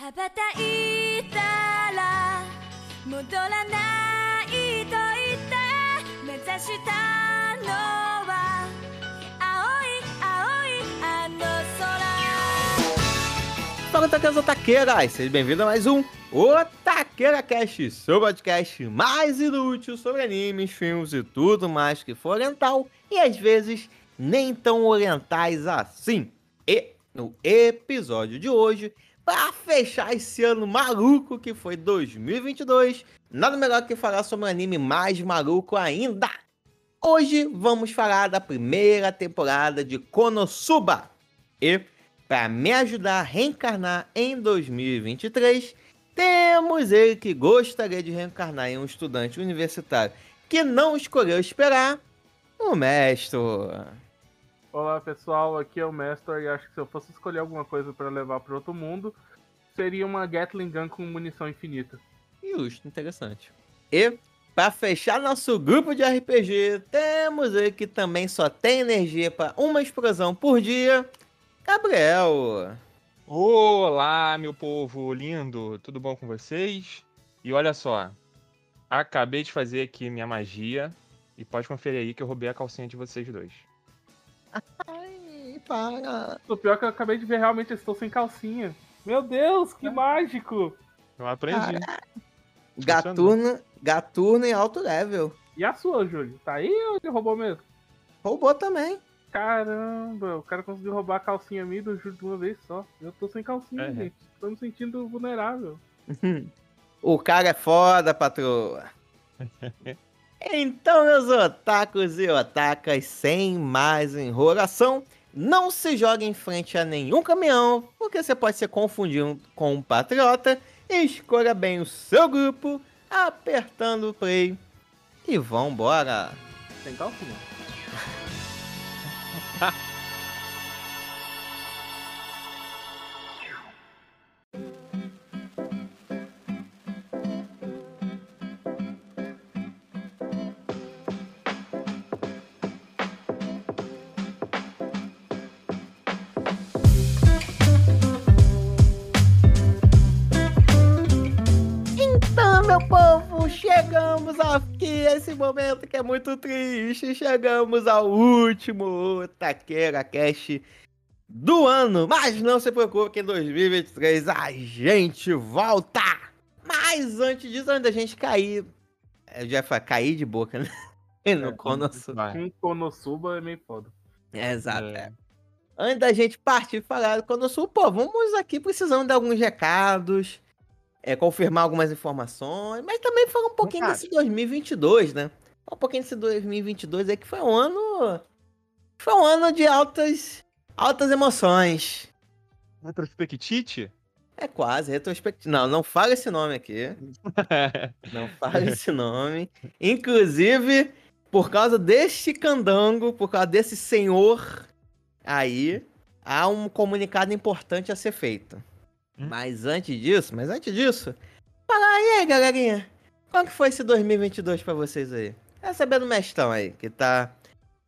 羽ばたいたら戻らないと言って目指したのは青い青いあの空 Fala, Taqueiras Otaqueiras! Seja bem-vindo a mais um Otaqueira Cast, seu podcast mais inútil sobre animes, filmes e tudo mais que for oriental e às vezes nem tão orientais assim. E no episódio de hoje, para fechar esse ano maluco que foi 2022, nada melhor que falar sobre um anime mais maluco ainda. Hoje vamos falar da primeira temporada de Konosuba. E para me ajudar a reencarnar em 2023, temos ele que gostaria de reencarnar em um estudante universitário que não escolheu esperar, o mestre. Olá pessoal, aqui é o Mestor e acho que se eu fosse escolher alguma coisa para levar para outro mundo, seria uma Gatling Gun com munição infinita. Justo, interessante. E para fechar nosso grupo de RPG, temos ele que também só tem energia para uma explosão por dia, Gabriel. Olá, meu povo lindo, tudo bom com vocês? E olha só, acabei de fazer aqui minha magia e pode conferir aí que eu roubei a calcinha de vocês dois. Ai, para. O pior é que eu acabei de ver, realmente eu estou sem calcinha. Meu Deus, que mágico! Eu aprendi. Gaturno, Gaturno em alto level. E a sua, Júlio? Tá aí ou ele roubou mesmo? Roubou também. Caramba, o cara conseguiu roubar a calcinha minha do Júlio de uma vez só. Eu tô sem calcinha, É. gente. Tô me sentindo vulnerável. O cara é foda, patroa. Então, meus otakus e otakas, sem mais enrolação, não se jogue em frente a nenhum caminhão, porque você pode ser confundido com um patriota. Escolha bem o seu grupo, apertando o play e vambora. Sem calcinha. meu povo, chegamos aqui a esse momento que é muito triste. Chegamos ao último Taqueira Cash do ano. Mas não se preocupe que em 2023 a gente volta. Mas antes disso, antes da gente cair. Eu já ia falar, cair de boca, né? No É, Konosuba. Vai. Com Konosuba é meio foda. Exato. É. é. Antes da gente partir falar do Konosuba, pô, vamos aqui precisando de alguns recados, é, confirmar algumas informações, mas também falar um pouquinho Verdade. desse 2022, né? Falar um pouquinho desse 2022 aí, que foi um ano... Foi um ano de altas, altas emoções. Retrospectite? É quase, retrospectiva. Não, não fala esse nome aqui. Não fala esse nome. Inclusive, por causa deste candango, por causa desse senhor aí, há um comunicado importante a ser feito. Hum? Mas antes disso, mas antes disso, fala aí, galerinha. Qual que foi esse 2022 pra vocês aí? É saber do mestão aí, que tá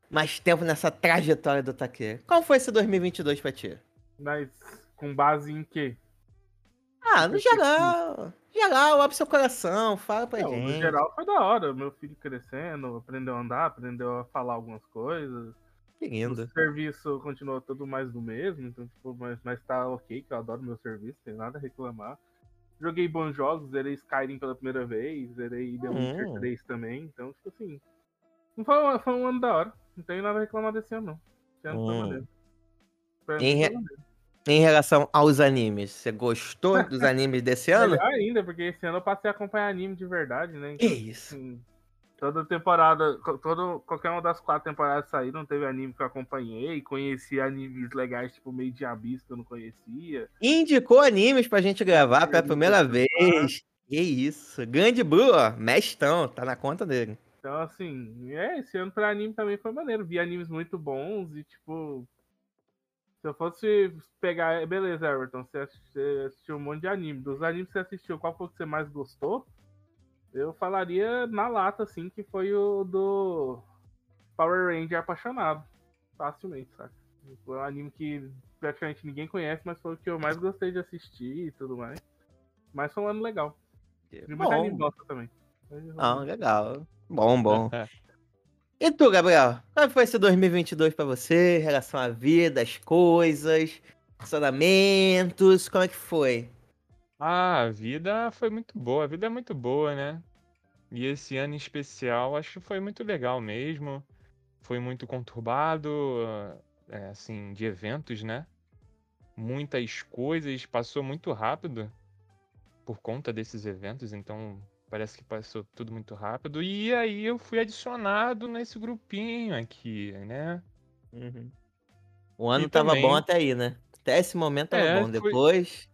mais tempo nessa trajetória do Taqueira. Qual foi esse 2022 pra ti? Mas com base em quê? Ah, no geral. Geral, abre seu coração, fala pra Não, gente. no geral foi da hora. Meu filho crescendo, aprendeu a andar, aprendeu a falar algumas coisas. Que lindo. O serviço continuou tudo mais do mesmo, então, tipo, mas, mas tá ok, que eu adoro meu serviço, tem nada a reclamar. Joguei bons jogos, zerei Skyrim pela primeira vez, zerei The Witcher Hum. 3 também, então, tipo assim. Não foi, um- foi um ano da hora. Não tenho nada a reclamar desse ano, não. Esse ano foi Hum. Foi Em re-. Em relação aos animes, você gostou dos animes desse ano? Melhor ainda, porque esse ano eu passei a acompanhar anime de verdade, né? Que Então, isso? assim, toda temporada, todo, qualquer uma das quatro temporadas saíram, teve anime que eu acompanhei, conheci animes legais, tipo meio de Abyss que eu não conhecia. Indicou animes pra gente gravar pela Indicou primeira pra vez. Que isso. Grande Blue, ó. Mestão, tá na conta dele. Então, assim, é, esse ano pra anime também foi maneiro. Vi animes muito bons e, tipo. Se eu fosse pegar. Beleza, Everton, você assistiu um monte de anime. Dos animes que você assistiu, qual foi o que você mais gostou? Eu falaria na lata, assim, que foi o do Power Ranger apaixonado. Facilmente, sabe? Foi um anime que praticamente ninguém conhece, mas foi o que eu mais gostei de assistir e tudo mais. Mas foi um ano legal. E muita Bom, gosta também. ah, legal. Bom, bom. E tu, Gabriel? Como foi esse 2022 pra você? Em relação à vida, às coisas, relacionamentos, como é que foi? Ah, a vida foi muito boa, a vida é muito boa, né? E esse ano em especial, acho que foi muito legal mesmo. Foi muito conturbado, é, assim, de eventos, né? Muitas coisas, passou muito rápido por conta desses eventos, então parece que passou tudo muito rápido. E aí eu fui adicionado nesse grupinho aqui, né? Uhum. O ano E tava bom também- até aí, né? Até esse momento tava É, bom. foi- Depois.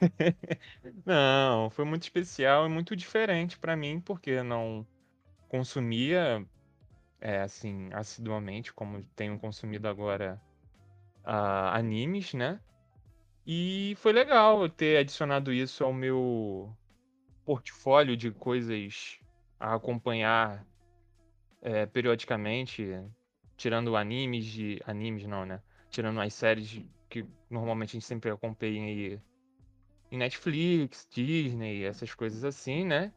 Não, foi muito especial e muito diferente pra mim, porque não consumia, é, assim, assiduamente, como tenho consumido agora, ah, animes, né? E foi legal ter adicionado isso ao meu portfólio de coisas a acompanhar é, periodicamente, tirando animes de. Animes não, né? Tirando as séries que normalmente a gente sempre acompanha aí em Netflix, Disney, essas coisas assim, né?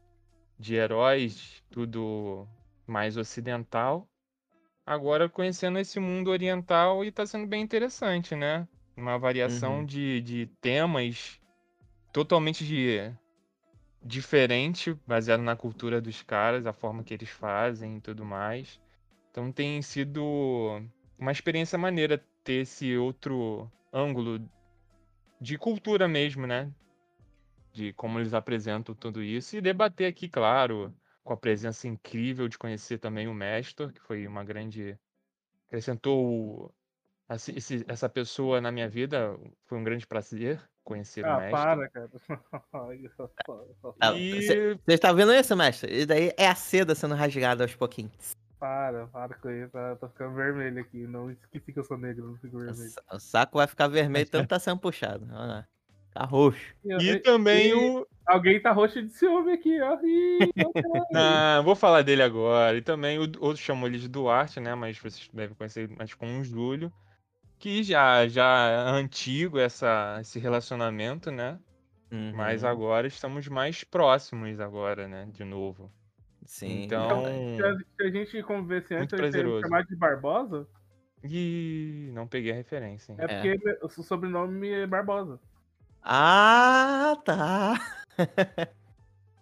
De heróis, tudo mais ocidental. Agora conhecendo esse mundo oriental e tá sendo bem interessante, né? Uma variação Uhum. de, de temas totalmente de, diferente, baseado na cultura dos caras, a forma que eles fazem e tudo mais. Então tem sido uma experiência maneira ter esse outro ângulo de cultura mesmo, né? De como eles apresentam tudo isso e debater aqui, claro, com a presença incrível de conhecer também o Mestor, que foi uma grande acrescentou o- assim, esse- essa pessoa na minha vida, foi um grande prazer conhecer o Ah, Mestor. para, cara. E Você está vendo isso, mestre? E daí é a seda sendo rasgada aos pouquinhos. Para, para com isso. tá- Tô ficando vermelho aqui. Não esqueci que eu sou negro, não fico vermelho. O saco vai ficar vermelho tanto tá sendo puxado. Olha lá. Tá roxo. E também e- o. Alguém tá roxo de ciúme aqui, ó. Ih. Não, vou falar dele agora. E também o outro chamou ele de Duarte, né? Mas vocês devem conhecer mais como um Júlio. Que já, já é antigo essa, esse relacionamento, né? Mas Uhum. agora estamos mais próximos agora, né? De novo. Sim. Então- verdade. Se a, se a gente convivesse antes, a gente chamar de Barbosa, E não peguei a referência, hein? é porque meu- o sobrenome é Barbosa. Ah, tá.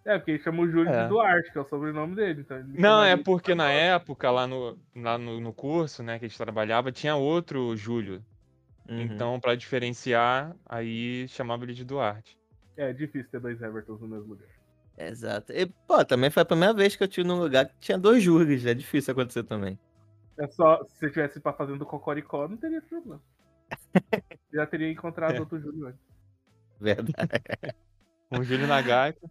É, porque ele chama o Júlio É. de Duarte, que é o sobrenome dele. Então Não, é porque na época, lá no, lá no, no curso, né, que a gente trabalhava, tinha outro Júlio. Uhum. Então, pra diferenciar, aí chamava ele de Duarte. É difícil ter dois Evertons no mesmo lugar. Exato. E, pô, também foi a primeira vez que eu tive num lugar que tinha dois júris. É difícil acontecer também. É só, se você tivesse pra fazendo Cocoricó, não teria problema. Já teria encontrado É. outro Júlio antes. Verdade. O Júlio na gaita.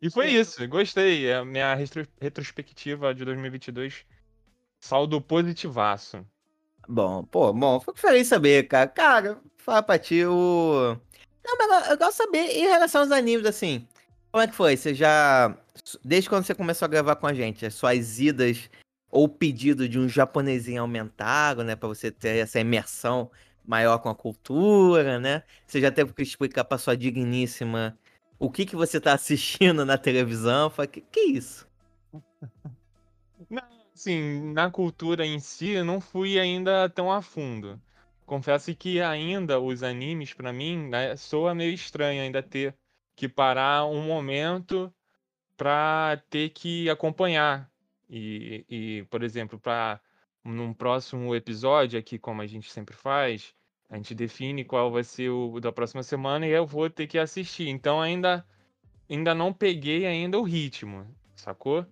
e foi isso, gostei. A minha retro- retrospectiva de 2022, saldo positivaço. Bom, pô, bom, fico feliz saber, cara. Cara, fala pra ti o. Não, mas eu- gosto de saber em relação aos animes, assim. Como é que foi? Você já. Desde quando você começou a gravar com a gente, as suas idas ou pedido de um japonesinho aumentaram, né? Pra você ter essa imersão maior com a cultura, né? Você já teve que explicar pra sua digníssima o que que você tá assistindo na televisão. Fala, que, que isso? Não, assim, na cultura em si, eu não fui ainda tão a fundo. Confesso que ainda os animes, pra mim, né, soa meio estranho ainda ter que parar um momento pra ter que acompanhar. E, e, por exemplo, para num próximo episódio aqui, como a gente sempre faz, a gente define qual vai ser o da próxima semana e eu vou ter que assistir. Então ainda ainda não peguei ainda o ritmo, sacou?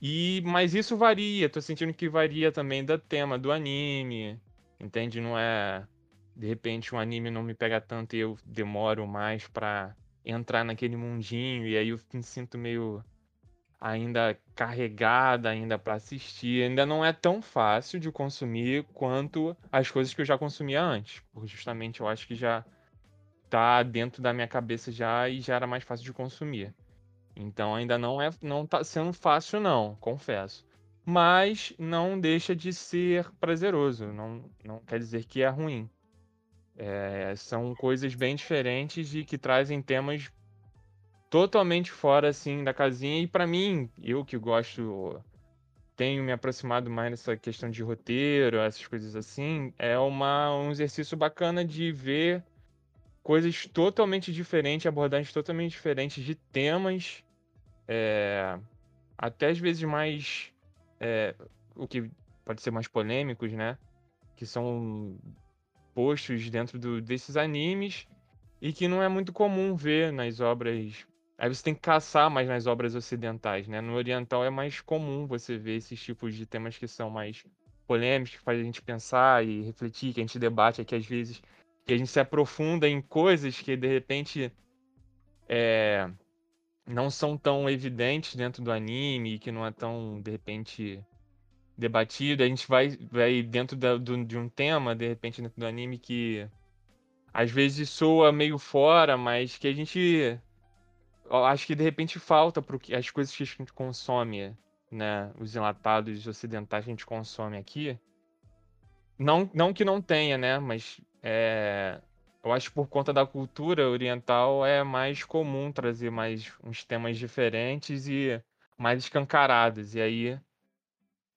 E mas isso varia, tô sentindo que varia também do tema do anime. Entende? Não é de repente um anime não me pega tanto e eu demoro mais pra entrar naquele mundinho e aí eu me sinto meio ainda carregada ainda pra assistir. Ainda não é tão fácil de consumir quanto as coisas que eu já consumia antes. Porque justamente eu acho que já tá dentro da minha cabeça já e já era mais fácil de consumir. Então ainda não é não tá sendo fácil não, confesso. Mas não deixa de ser prazeroso, não, não quer dizer que é ruim. É, são coisas bem diferentes e que trazem temas totalmente fora assim da casinha e para mim, eu que gosto tenho me aproximado mais nessa questão de roteiro, essas coisas assim, é uma, um exercício bacana de ver coisas totalmente diferentes, abordagens totalmente diferentes de temas, é, até às vezes mais é, o que pode ser mais polêmicos, né? Que são postos dentro do, desses animes e que não é muito comum ver nas obras. Aí você tem que caçar mais nas obras ocidentais, né? No oriental é mais comum você ver esses tipos de temas que são mais polêmicos, que faz a gente pensar e refletir, que a gente debate aqui às vezes, que a gente se aprofunda em coisas que de repente é, não são tão evidentes dentro do anime, que não é tão, de repente, debatido. A gente vai, vai dentro da, do, de um tema, de repente, dentro do anime que às vezes soa meio fora, mas que a gente. Acho que de repente falta para as coisas que a gente consome, né? Os enlatados ocidentais que a gente consome aqui. Não, não que não tenha, né? Mas é, eu acho que por conta da cultura oriental é mais comum trazer mais uns temas diferentes e mais escancarados. E aí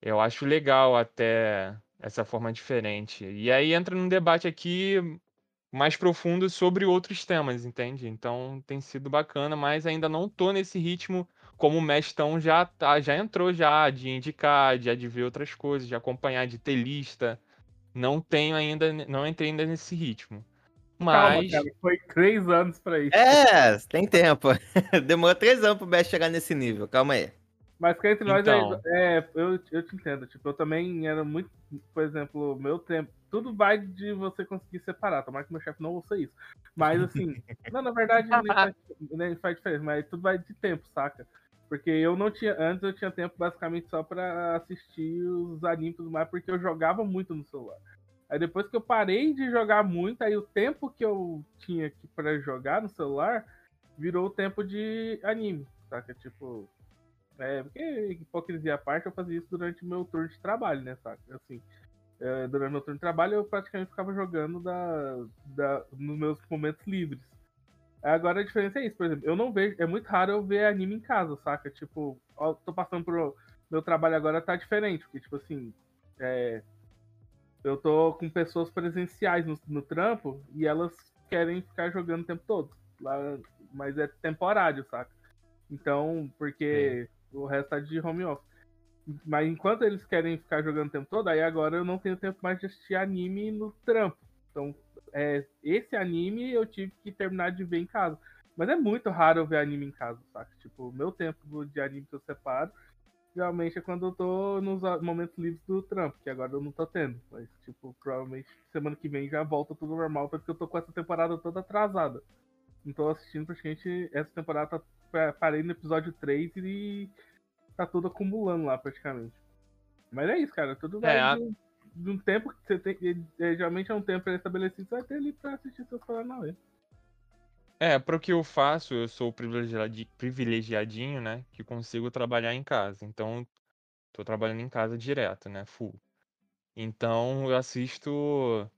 eu acho legal até essa forma diferente. E aí entra num debate aqui mais profundo sobre outros temas, entende? Então tem sido bacana, mas ainda não tô nesse ritmo como o Mestão já tá, já entrou já de indicar, de, de ver outras coisas, de acompanhar, de ter lista. Não tenho ainda, não entrei ainda nesse ritmo. Mas. Calma, cara, foi três anos pra isso. É, tem tempo. Demorou três anos pro Best chegar nesse nível. Calma aí. Mas que entre nós, então... é, eu, eu te entendo. Tipo, eu também era muito. Por exemplo, meu tempo. Tudo vai de você conseguir separar. Tomara que meu chefe não ouça isso. Mas assim. não, na verdade, nem faz, nem faz diferença. Mas tudo vai de tempo, saca? Porque eu não tinha. Antes eu tinha tempo basicamente só pra assistir os animes e tudo mais, porque eu jogava muito no celular. Aí depois que eu parei de jogar muito, aí o tempo que eu tinha aqui para jogar no celular virou o tempo de anime, saca? Tipo, é, porque hipocrisia à parte, eu fazia isso durante meu turno de trabalho, né, saca? Assim, é, durante meu turno de trabalho eu praticamente ficava jogando da, da, nos meus momentos livres. Agora a diferença é isso, por exemplo, eu não vejo, é muito raro eu ver anime em casa, saca? Tipo, ó, tô passando pro meu trabalho agora tá diferente, porque tipo assim, é, eu tô com pessoas presenciais no, no trampo e elas querem ficar jogando o tempo todo. Lá, mas é temporário, saca? Então, porque é. o resto tá de home office. Mas enquanto eles querem ficar jogando o tempo todo, aí agora eu não tenho tempo mais de assistir anime no trampo. Então, é, esse anime eu tive que terminar de ver em casa. Mas é muito raro eu ver anime em casa, saca? Tipo, o meu tempo de anime que eu separo geralmente é quando eu tô nos momentos livres do trampo, que agora eu não tô tendo. Mas, tipo, provavelmente semana que vem já volta tudo normal, porque eu tô com essa temporada toda atrasada. Não tô assistindo praticamente. Essa temporada tá, parei no episódio 3 e tá tudo acumulando lá praticamente. Mas é isso, cara. Tudo vai é, a... de, de, um tempo que você tem. Geralmente é um tempo estabelecido, você vai ter ali pra assistir seus Paranauê. É, para o que eu faço, eu sou privilegiadinho, né? Que consigo trabalhar em casa. Então, tô trabalhando em casa direto, né? Full. Então, eu assisto.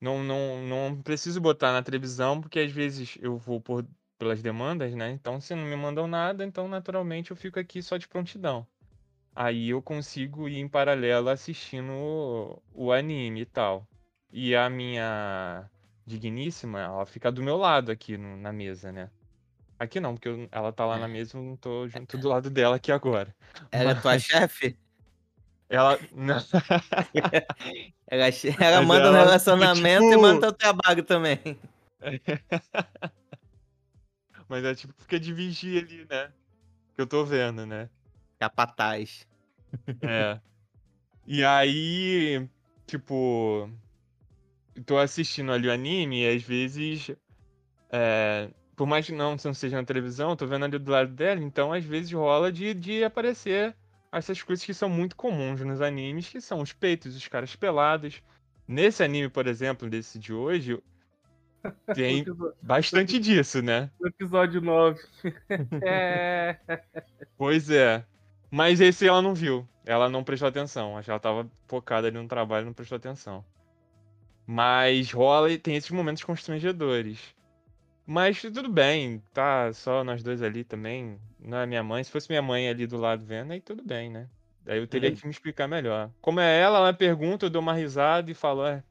Não, não, não preciso botar na televisão, porque às vezes eu vou por, pelas demandas, né? Então, se não me mandam nada, então naturalmente eu fico aqui só de prontidão. Aí eu consigo ir em paralelo assistindo o, o anime e tal. E a minha digníssima, ela fica do meu lado aqui no, na mesa, né? Aqui não, porque eu, ela tá lá na mesa, eu não tô junto do lado dela aqui agora. Ela Mas... é tua chefe? Ela. ela, ela manda ela, um relacionamento tipo... e manda o trabalho também. Mas é tipo, fica de vigia ali, né? Que eu tô vendo, né? Capataz. É. E aí, tipo, tô assistindo ali o anime e às vezes. É, por mais que não, não seja na televisão, tô vendo ali do lado dela, então às vezes rola de, de aparecer essas coisas que são muito comuns nos animes, que são os peitos, os caras pelados. Nesse anime, por exemplo, desse de hoje, tem bastante disso, né? No episódio 9. é. Pois é. Mas esse ela não viu. Ela não prestou atenção. Acho que ela tava focada ali no trabalho e não prestou atenção. Mas rola e tem esses momentos constrangedores. Mas tudo bem, tá só nós dois ali também. Não é minha mãe. Se fosse minha mãe ali do lado vendo, aí tudo bem, né? Daí eu teria Uhum. que me explicar melhor. Como é ela, ela pergunta, eu dou uma risada e falo, é,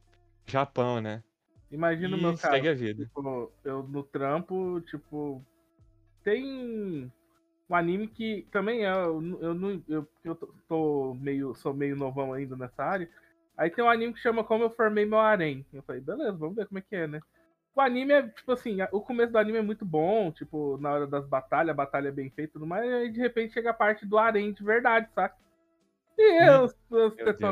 Japão, né? Imagina o meu caso. segue a vida. Tipo, eu no trampo, tipo. Tem um anime que também é. Eu, eu, eu, eu tô meio. sou meio novão ainda nessa área. Aí tem um anime que chama Como Eu Formei Meu Harém. Eu falei, beleza, vamos ver como é que é, né? O anime é, tipo assim, o começo do anime é muito bom, tipo, na hora das batalhas, a batalha é bem feita e tudo mais, e aí de repente chega a parte do harém de verdade, saca? E eu, os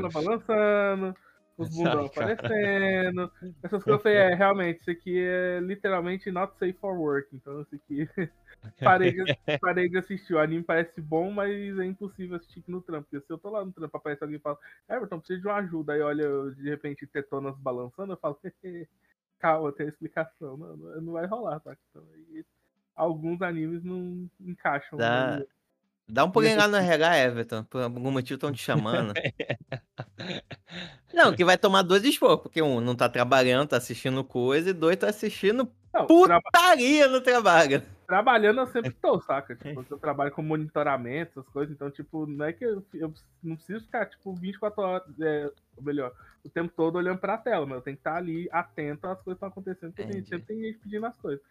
Deus. balançando, os bundão aparecendo, essas coisas. Eu falei, é, realmente, isso aqui é literalmente not safe for work. Então, isso aqui. parei, de, parei de assistir. O anime parece bom, mas é impossível assistir aqui no trampo. Porque se eu tô lá no trampo, aparece alguém e fala, Everton, preciso de uma ajuda. Aí olha, eu, de repente, tetonas balançando, eu falo, calma, tem explicação. Não, não, vai rolar, tá? Então, aí, alguns animes não encaixam. Dá-? Dá um pulinho lá no RH, Everton. Por algum motivo estão te chamando. Não, que vai tomar dois esporros, porque um não tá trabalhando, tá assistindo coisa, e dois tá assistindo Não, putaria no trabalho. Trabalhando eu sempre tô, saca? Tipo, eu trabalho com monitoramento, essas coisas, então, tipo, não é que eu, eu não preciso ficar, tipo, 24 horas, é, ou melhor, o tempo todo olhando pra tela, mas eu tenho que estar ali atento às coisas que estão acontecendo, porque tem, sempre tem gente pedindo as coisas.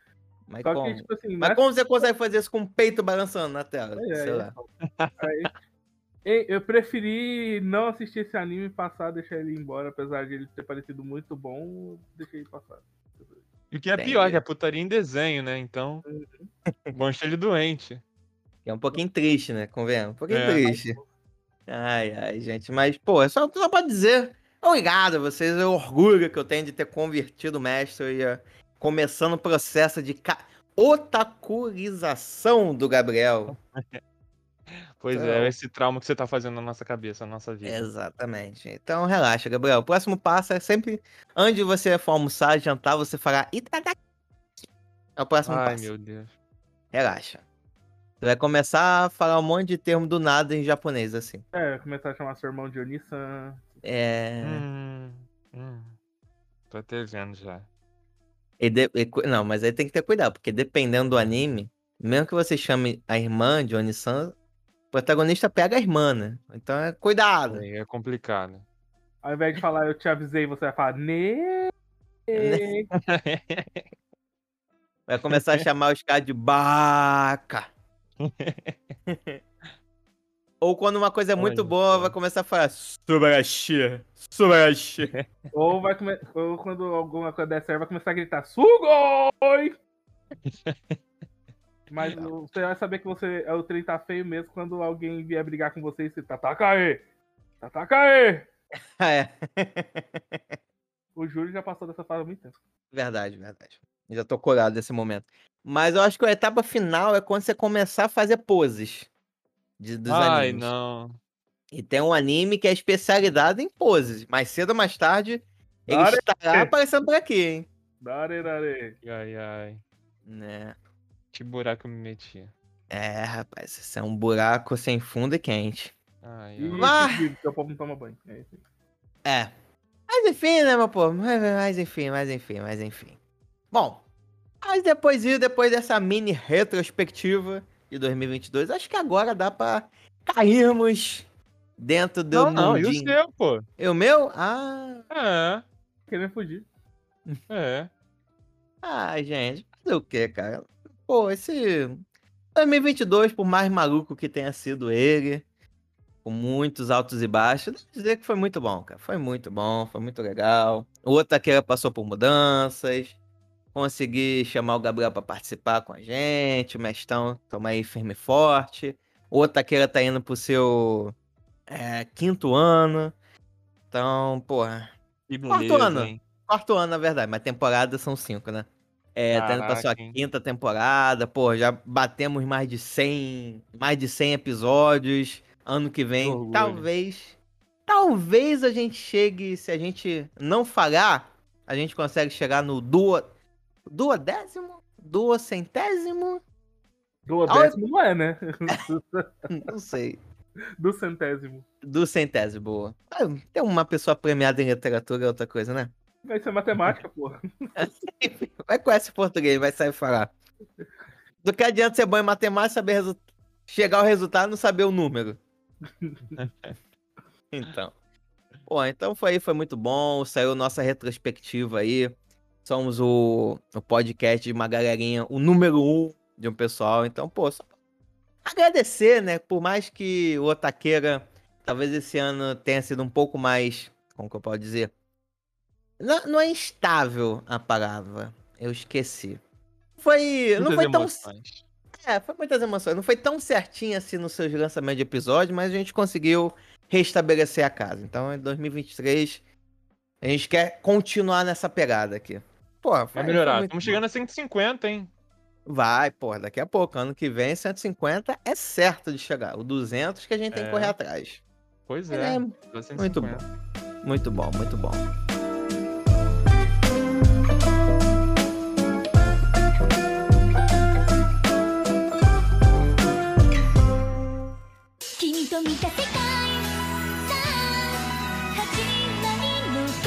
Mas Só como? que, tipo assim, Mas é como você consegue fazer isso com o peito balançando na tela? É, Sei é, lá. Aí, e- eu preferi não assistir esse anime e passar, deixar ele embora, apesar de ele ter parecido muito bom, deixei ele passar. E o que é Entendi. pior, que é putaria em desenho, né? Então, bom deixar ele doente. É um pouquinho triste, né? Convenhamos. Um pouquinho É. triste. Ai, ai, gente. Mas, pô, é só, só pra dizer. Obrigado a vocês. É o orgulho que eu tenho de ter convertido o mestre e uh, começando o processo de ca... otakurização do Gabriel. Pois Então- é, esse trauma que você tá fazendo na nossa cabeça, na nossa vida. Exatamente. Então relaxa, Gabriel. O próximo passo é sempre, antes de você for almoçar, jantar, você falar Itadaki. É o próximo Ai, passo. meu Deus. Relaxa. Você vai começar a falar um monte de termo do nada em japonês, assim. É, começar a chamar seu irmão de Onisan. É. Hum, hum. Tô até vendo já. E de- e Não, mas aí tem que ter cuidado, porque dependendo do anime, mesmo que você chame a irmã de Oni-san, protagonista pega a irmã, né? Então é cuidado. Aí é complicado. Ao invés de falar eu te avisei, você vai falar ne. Vai começar a chamar os caras de baca. Ou quando uma coisa é muito Olha boa, só. vai começar a falar Subarashi, Subarashi. Ou, vai come... Ou quando alguma coisa der certo, vai começar a gritar Sugoi! Mas você vai saber que você é o trem tá feio mesmo quando alguém vier brigar com você e você tá Takae! Takae! é, O Júlio já passou dessa fase há muito tempo. verdade, verdade. Eu Já tô curado desse momento. Mas eu acho que a etapa final é quando você começar a fazer poses de, dos Ai, animes. não. E tem um anime que é especialidade em poses. Mais cedo ou mais tarde, ele Dare- estará aparecendo por aqui, hein? Dare, dare. Ai, ai. Né? Que buraco eu me meti. É, rapaz, isso é um buraco sem fundo e quente. Ai, E. Vá. seguido, que o povo não toma banho. É isso aí. É. Mas enfim, né, meu povo? Mas, mas enfim, mas enfim, mas enfim. Bom, mas depois disso, depois dessa mini retrospectiva de 2022, acho que agora dá pra cairmos dentro do Não, não, e o mundinho. seu, pô? E o meu? Ah, É, Querendo fugir. é. ah, gente, fazer o quê, cara? Pô, esse 2022, por mais maluco que tenha sido ele, com muitos altos e baixos, devo dizer que foi muito bom, cara. Foi muito bom, foi muito legal. O Otaqueira passou por mudanças. Consegui chamar o Gabriel pra participar com a gente. O Mestão toma aí firme e forte. O Otaqueira tá indo pro seu é, quinto ano. Então, porra, Que Quarto beleza, ano. hein? quarto ano, na verdade, mas temporada são cinco, né? É, tá indo pra sua Caraca, hein? quinta temporada, pô, já batemos mais de 100, mais de 100 episódios. Ano que vem, orgulho. talvez, talvez a gente chegue, se a gente não falhar, a gente consegue chegar no duo, duodécimo, duocentésimo, Do décimo não é, né? não sei. Do centésimo. Do centésimo. Ah, Tem uma pessoa premiada em literatura é outra coisa, né? Vai ser matemática, porra. Vai conhece português, vai saber falar. Do que adianta ser bom em matemática, saber resu- chegar ao resultado e não saber o número. então. Pô, então foi, foi muito bom. Saiu nossa retrospectiva aí. Somos o, o podcast de uma galerinha, o número um de um pessoal. Então, pô, só agradecer, né? Por mais que o Otaqueira talvez esse ano tenha sido um pouco mais. Como que eu posso dizer? Não, não é instável a palavra. Eu esqueci. Foi. não Muitas foi tão. emoções. É, foi muitas emoções. Não foi tão certinho assim nos seus lançamentos de episódio, mas a gente conseguiu restabelecer a casa. Então, em 2023, a gente quer continuar nessa pegada aqui. Pô, foi, Vai foi melhorar. muito Estamos chegando a 150, hein? Vai, pô, daqui a pouco. Ano que vem, 150 é certo de chegar. O 200 que a gente tem que É. correr atrás. Pois É, é. muito dá 150. bom. Muito bom, muito bom. と見た世界さあ始まりの鐘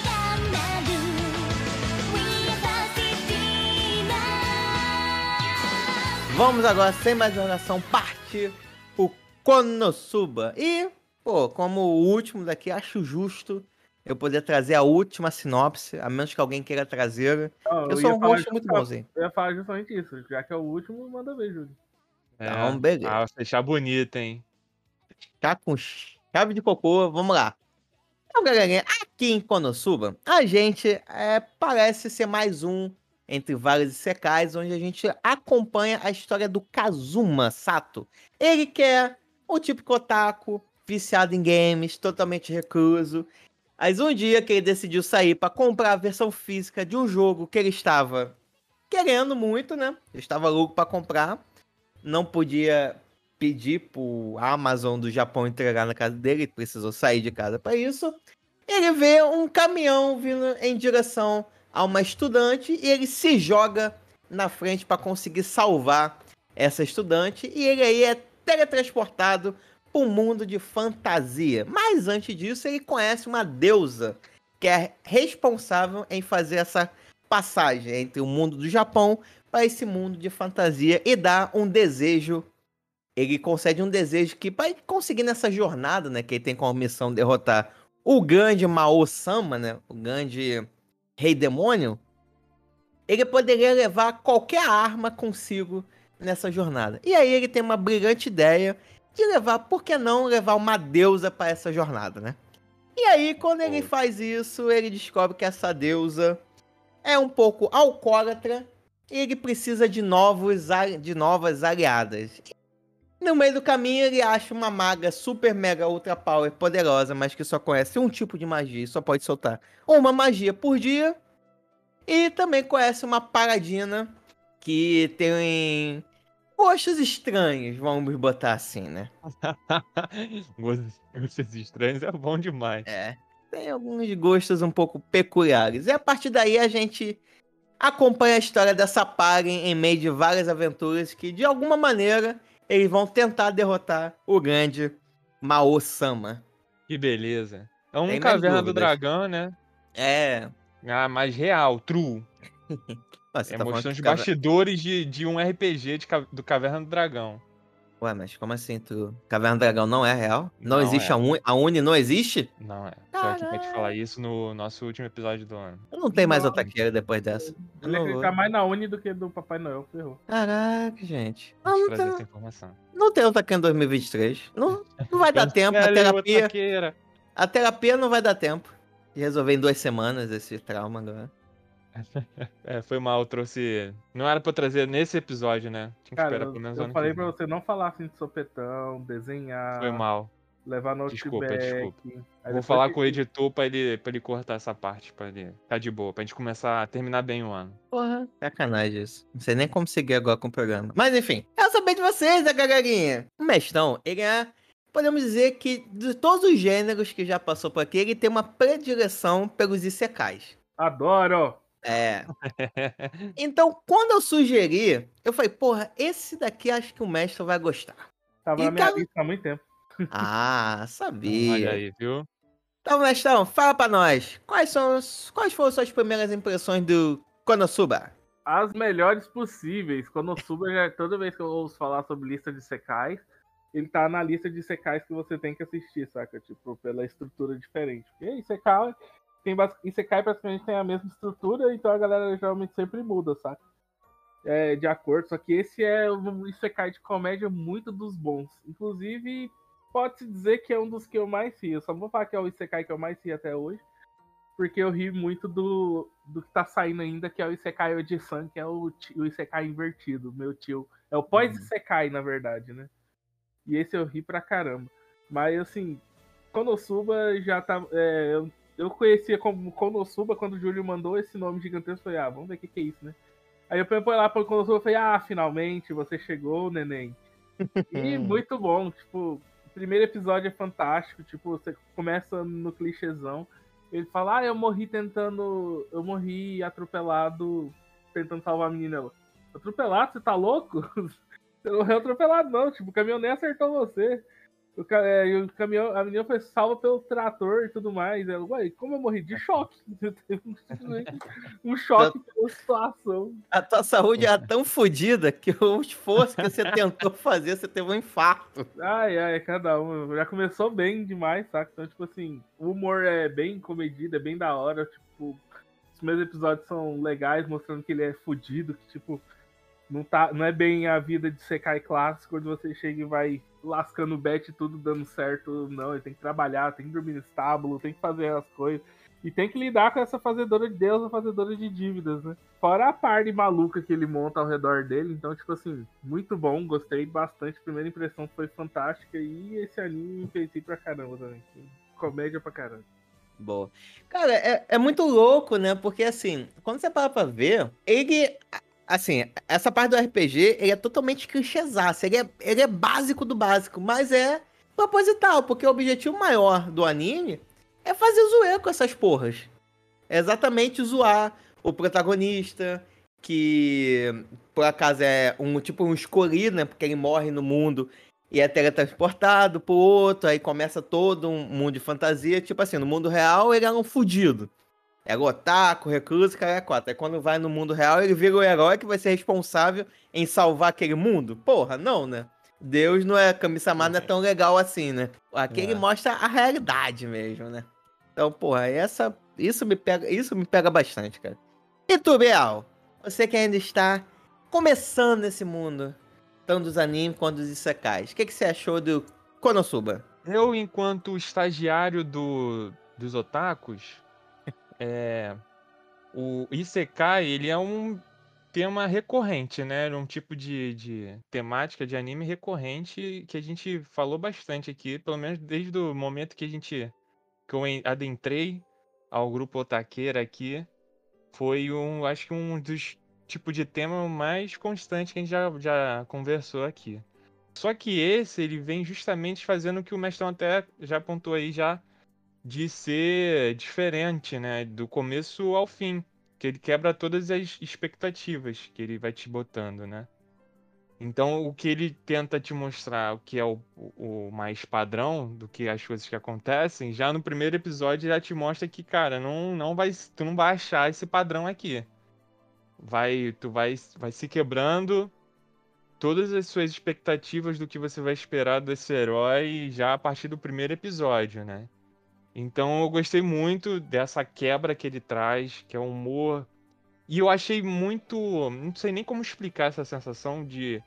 が鳴る We are City Vamos agora, sem mais enrolação, partir o Konosuba. E, pô, como o último daqui, acho justo eu poder trazer a última sinopse, a menos que alguém queira trazer. Não, Eu ia sou um falar rosto muito justamente- bonzinho. Eu ia falar justamente isso. Já que é o último, manda ver, Júlio. Então, É. beleza. Ah, fechar bonito, hein? Tá com chave de cocô, vamos lá. Então, galerinha, aqui em Konosuba, a gente é, parece ser mais um entre vários secais, onde a gente acompanha a história do Kazuma Sato. Ele que é o típico otaku, viciado em games, totalmente recluso. Mas um dia que ele decidiu sair para comprar a versão física de um jogo que ele estava querendo muito, né? Ele estava louco para comprar. Não podia pedir pro Amazon do Japão entregar na casa dele, ele precisou sair de casa para isso. Ele vê um caminhão vindo em direção a uma estudante e ele se joga na frente para conseguir salvar essa estudante e ele aí é teletransportado para mundo de fantasia. Mas antes disso, ele conhece uma deusa que é responsável em fazer essa passagem entre o mundo do Japão para esse mundo de fantasia e dá um desejo ele concede um desejo que para conseguir nessa jornada, né, que ele tem como missão derrotar o grande Mao-sama, né, o grande rei demônio, ele poderia levar qualquer arma consigo nessa jornada. E aí ele tem uma brilhante ideia de levar, por que não levar uma deusa para essa jornada, né? E aí quando ele faz isso, ele descobre que essa deusa é um pouco alcoólatra e ele precisa de novos de novas aliadas. No meio do caminho, ele acha uma maga super mega ultra power poderosa, mas que só conhece um tipo de magia e só pode soltar uma magia por dia. E também conhece uma paradina que tem gostos estranhos, vamos botar assim, né? Gostos estranhos é bom demais. É, tem alguns gostos um pouco peculiares. E a partir daí a gente acompanha a história dessa party em meio de várias aventuras que, de alguma maneira, eles vão tentar derrotar o grande Mao-sama. Que beleza. É um Tem Caverna do? Dragão, né? É. Ah, mais real, true. Nossa, É tá mostrando os bastidores de, de um RPG de do Caverna do Dragão. Ué, mas como assim? Tu... Caverna do Dragão não é real? Não, Não existe é. a Uni? A Uni não existe? Não é. Só que falar isso no nosso último episódio do ano. Eu não tenho mais Não. otaqueira depois dessa. Eu Ele acredita mais na Uni do que do Papai Noel, ferrou. Caraca, gente. Não, não, trazer tem, essa informação. não tem otaqueira em 2023. Não, não vai dar tempo. A terapia, a terapia não vai dar tempo. De resolver em duas semanas esse trauma agora. É, foi mal, trouxe. Não era pra eu trazer nesse episódio, né? Tinha que Cara, esperar eu, pelo menos eu ano falei pra você não falar assim de sopetão, desenhar, Foi mal. levar notebook. Desculpa, desculpa. Aí Vou falar que- com o editor pra ele, pra ele cortar essa parte, pra ele ficar de boa, pra gente começar a terminar bem o ano. Porra, sacanagem isso. Não sei nem como seguir agora com o programa. Mas enfim, quero saber de vocês, né, galerinha? O Mestrão, ele é. Podemos dizer que de todos os gêneros que já passou por aqui, ele tem uma predileção pelos Isekais. Adoro! É. Então, quando eu sugeri, eu falei, porra, esse daqui acho que o mestre vai gostar. Tava E na minha cara- lista há muito tempo. Ah, Olha sabia. aí, viu? Então, Mestrão, fala pra nós. Quais, são os- quais foram suas primeiras impressões do Konosuba? As melhores possíveis. Konosuba, já, toda vez que eu ouço falar sobre lista de secais, ele tá na lista de secais que você tem que assistir, saca? Tipo, pela estrutura diferente. Porque Isekai, tem, Isekai praticamente tem a mesma estrutura, então a galera geralmente sempre muda, saca? É, de acordo, só que esse é um Isekai de comédia muito dos bons. Inclusive, pode-se dizer que é um dos que eu mais ri. Eu só não vou falar que é o Isekai que eu mais ri até hoje, porque eu ri muito do, do que tá saindo ainda, que é o Isekai Oji-san, que é o, o Isekai invertido, meu tio. É o pós-Isekai, na verdade, né? E esse eu ri pra caramba. Mas, assim, Konosuba já tá... é, eu, eu conhecia como Konosuba quando o Júlio mandou esse nome gigantesco. Eu falei, ah, vamos ver o que, que é isso, né? Aí eu fui lá pro Konosuba e falei, ah, finalmente, você chegou, neném. E muito bom, tipo, o primeiro episódio é fantástico, tipo, você começa no clichêzão. Ele fala, ah, eu morri tentando. Eu morri atropelado tentando salvar a menina. Ela, atropelado? Você tá louco? Você não morreu atropelado, não. Tipo, o caminhão nem acertou você. O, é, o caminhão, a menina foi salva pelo trator e tudo mais. Ela, ué, como eu morri? De choque. um choque pela situação. A tua saúde era tão fodida que o esforço que você tentou fazer, você teve um infarto. Ai, ai, cada um. Já começou bem demais, saca? Então, tipo assim, o humor é bem comedido, é bem da hora. Tipo, os primeiros episódios são legais, mostrando que ele é fudido, que, tipo, não, tá, não é bem a vida de Sekai clássico, onde você chega e vai lascando o bet tudo dando certo. Não, ele tem que trabalhar, tem que dormir no estábulo, tem que fazer as coisas. E tem que lidar com essa fazedora de Deus, a fazedora de dívidas, né? Fora a parte maluca que ele monta ao redor dele. Então, tipo assim, muito bom, gostei bastante. Primeira impressão foi fantástica. E esse anime me fez pra caramba também. Comédia pra caramba. Boa. Cara, é, é muito louco, né? Porque assim, quando você para pra ver, ele. Assim, essa parte do RPG, ele é totalmente clichêzaço. Ele é, ele é básico do básico, mas é proposital, porque o objetivo maior do anime é fazer zoeira com essas porras. É exatamente zoar o protagonista, que por acaso é um tipo um escolhido, né? Porque ele morre no mundo e é teletransportado pro outro, aí começa todo um mundo de fantasia. Tipo assim, no mundo real ele era um fudido. Era otaku, recluso, cara é quatro. Aí quando vai no mundo real, ele vira o herói que vai ser responsável em salvar aquele mundo. Porra, não, né? Deus não é, Kami-sama não é tão legal assim, né? Aqui ele É. mostra a realidade mesmo, né? Então, porra, essa, isso me pega, isso me pega bastante, cara. E tu, Bial? Você que ainda está começando nesse mundo, tanto dos animes quanto dos isekais. O que, que você achou do Konosuba? Eu, enquanto estagiário do, dos otakus, é, o Isekai, ele é um tema recorrente, né? Um tipo de, de temática de anime recorrente que a gente falou bastante aqui, pelo menos desde o momento que a gente que eu en- adentrei ao grupo otaqueira aqui, foi um, acho que um dos tipos de tema mais constantes que a gente já, já conversou aqui. Só que esse, ele vem justamente fazendo o que o mestrão até já apontou aí já de ser diferente, né? Do começo ao fim. Que ele quebra todas as expectativas que ele vai te botando, né? Então, o que ele tenta te mostrar, o que é o, o mais padrão do que as coisas que acontecem, já no primeiro episódio já te mostra que, cara, não, não vai, tu não vai achar esse padrão aqui. Vai, tu vai, vai se quebrando todas as suas expectativas do que você vai esperar desse herói já a partir do primeiro episódio, né? Então eu gostei muito dessa quebra que ele traz, que é um humor. E eu achei muito. Não sei nem como explicar essa sensação de,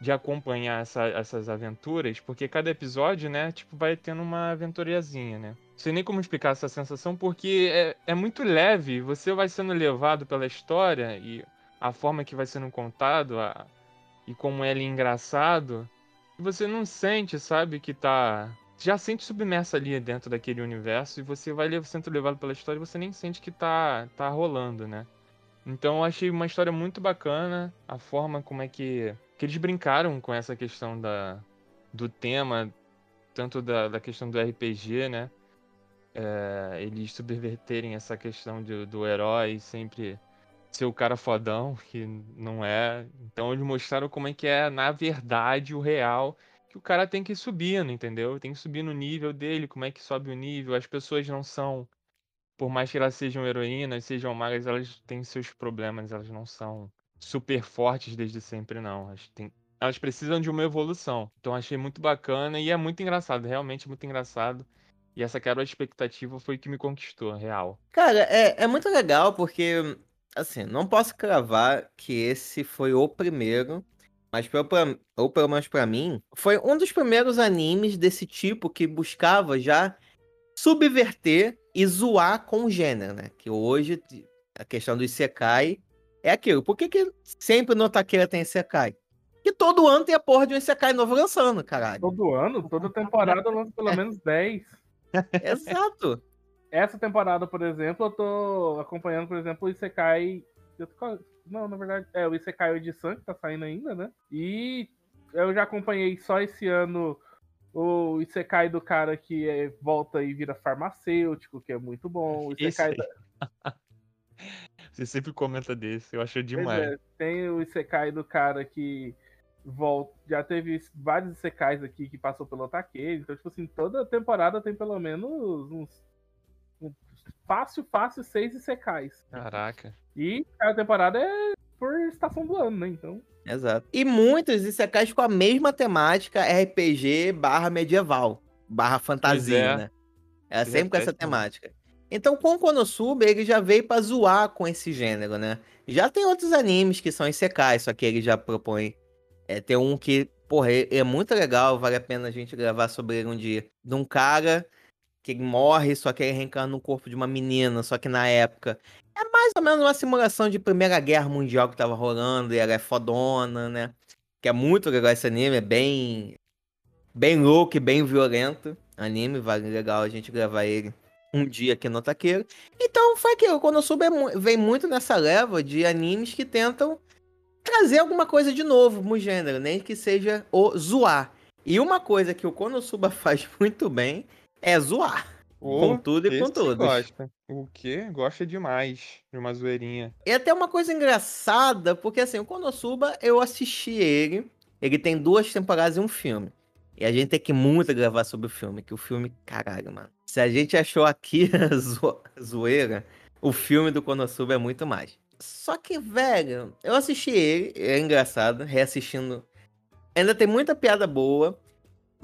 de acompanhar essa- essas aventuras, porque cada episódio, né, tipo, vai tendo uma aventuriazinha, né? Não sei nem como explicar essa sensação, porque é, é muito leve, você vai sendo levado pela história e a forma que vai sendo contado, a, e como ele é engraçado, você não sente, sabe, que tá. Já sente submerso ali dentro daquele universo e você vai sendo levado pela história e você nem sente que tá, tá rolando, né? Então eu achei uma história muito bacana, a forma como é que, que eles brincaram com essa questão da, do tema, tanto da, da questão do RPG, né? É, eles subverterem essa questão do, do herói sempre ser o cara fodão, que não é. Então eles mostraram como é que é, na verdade, o real, que o cara tem que ir subindo, entendeu? Tem que subir no nível dele, como é que sobe o nível. As pessoas não são, por mais que elas sejam heroínas, sejam magas, elas têm seus problemas, elas não são super fortes desde sempre, não. Elas, têm, elas precisam de uma evolução. Então achei muito bacana e é muito engraçado, realmente muito engraçado. E essa quebra de expectativa foi que me conquistou, real. Cara, é, é muito legal porque, assim, não posso cravar que esse foi o primeiro, mas pra- ou pelo menos pra mim, foi um dos primeiros animes desse tipo que buscava já subverter e zoar com o gênero, né? Que hoje a questão do Isekai é aquilo. Por que, que sempre no Taqueira tem Isekai? Que todo ano tem a porra de um Isekai novo lançando, caralho. Todo ano, toda temporada lança pelo menos 10. Exato. Essa temporada, por exemplo, eu tô acompanhando, por exemplo, o Isekai. eu Não, na verdade, é o Isekai Odisan, que tá saindo ainda, né? E eu já acompanhei só esse ano o Isekai do cara que é- volta e vira farmacêutico, que é muito bom. O Isekai da- Você sempre comenta desse, eu achei Pois demais. é, tem o Isekai do cara que volta. Já teve vários Isekais aqui que passou pelo Otakeiro. Então, tipo assim, toda temporada tem pelo menos uns. Fácil, fácil, seis Isekais. Caraca. E cada temporada é por estação do ano, né? Então. Exato. E muitos Isekais com a mesma temática RPG barra medieval, barra fantasia, é. né? É Se sempre com essa temática. Então, com o Konosuba, ele já veio pra zoar com esse gênero, né? Já tem outros animes que são Isekais, só que ele já propõe... É, tem um que, porra, é, é muito legal, vale a pena a gente gravar sobre ele um dia. De um cara que morre, só que ele reencarna no corpo de uma menina, só que na época é mais ou menos uma simulação de Primeira Guerra Mundial que tava rolando, e ela é fodona, né? Que é muito legal esse anime, é bem. bem louco e bem violento. Anime, vale legal a gente gravar ele um dia aqui no Taqueiro. Então foi aquilo, quando eu soube, vem muito nessa leva de animes que tentam trazer alguma coisa de novo no gênero, nem que seja o zoar. E uma coisa que o Konosuba faz muito bem é zoar. Com tudo e com todos. Gosta. O quê? Gosta demais de uma zoeirinha. E até uma coisa engraçada, porque assim, o Konosuba, eu assisti ele. Ele tem duas temporadas e um filme. E a gente tem que muito gravar sobre o filme, que o filme, caralho, mano. Se a gente achou aqui a zo- zoeira, o filme do Konosuba é muito mais. Só que, velho, eu assisti ele, é engraçado, reassistindo. Ainda tem muita piada boa,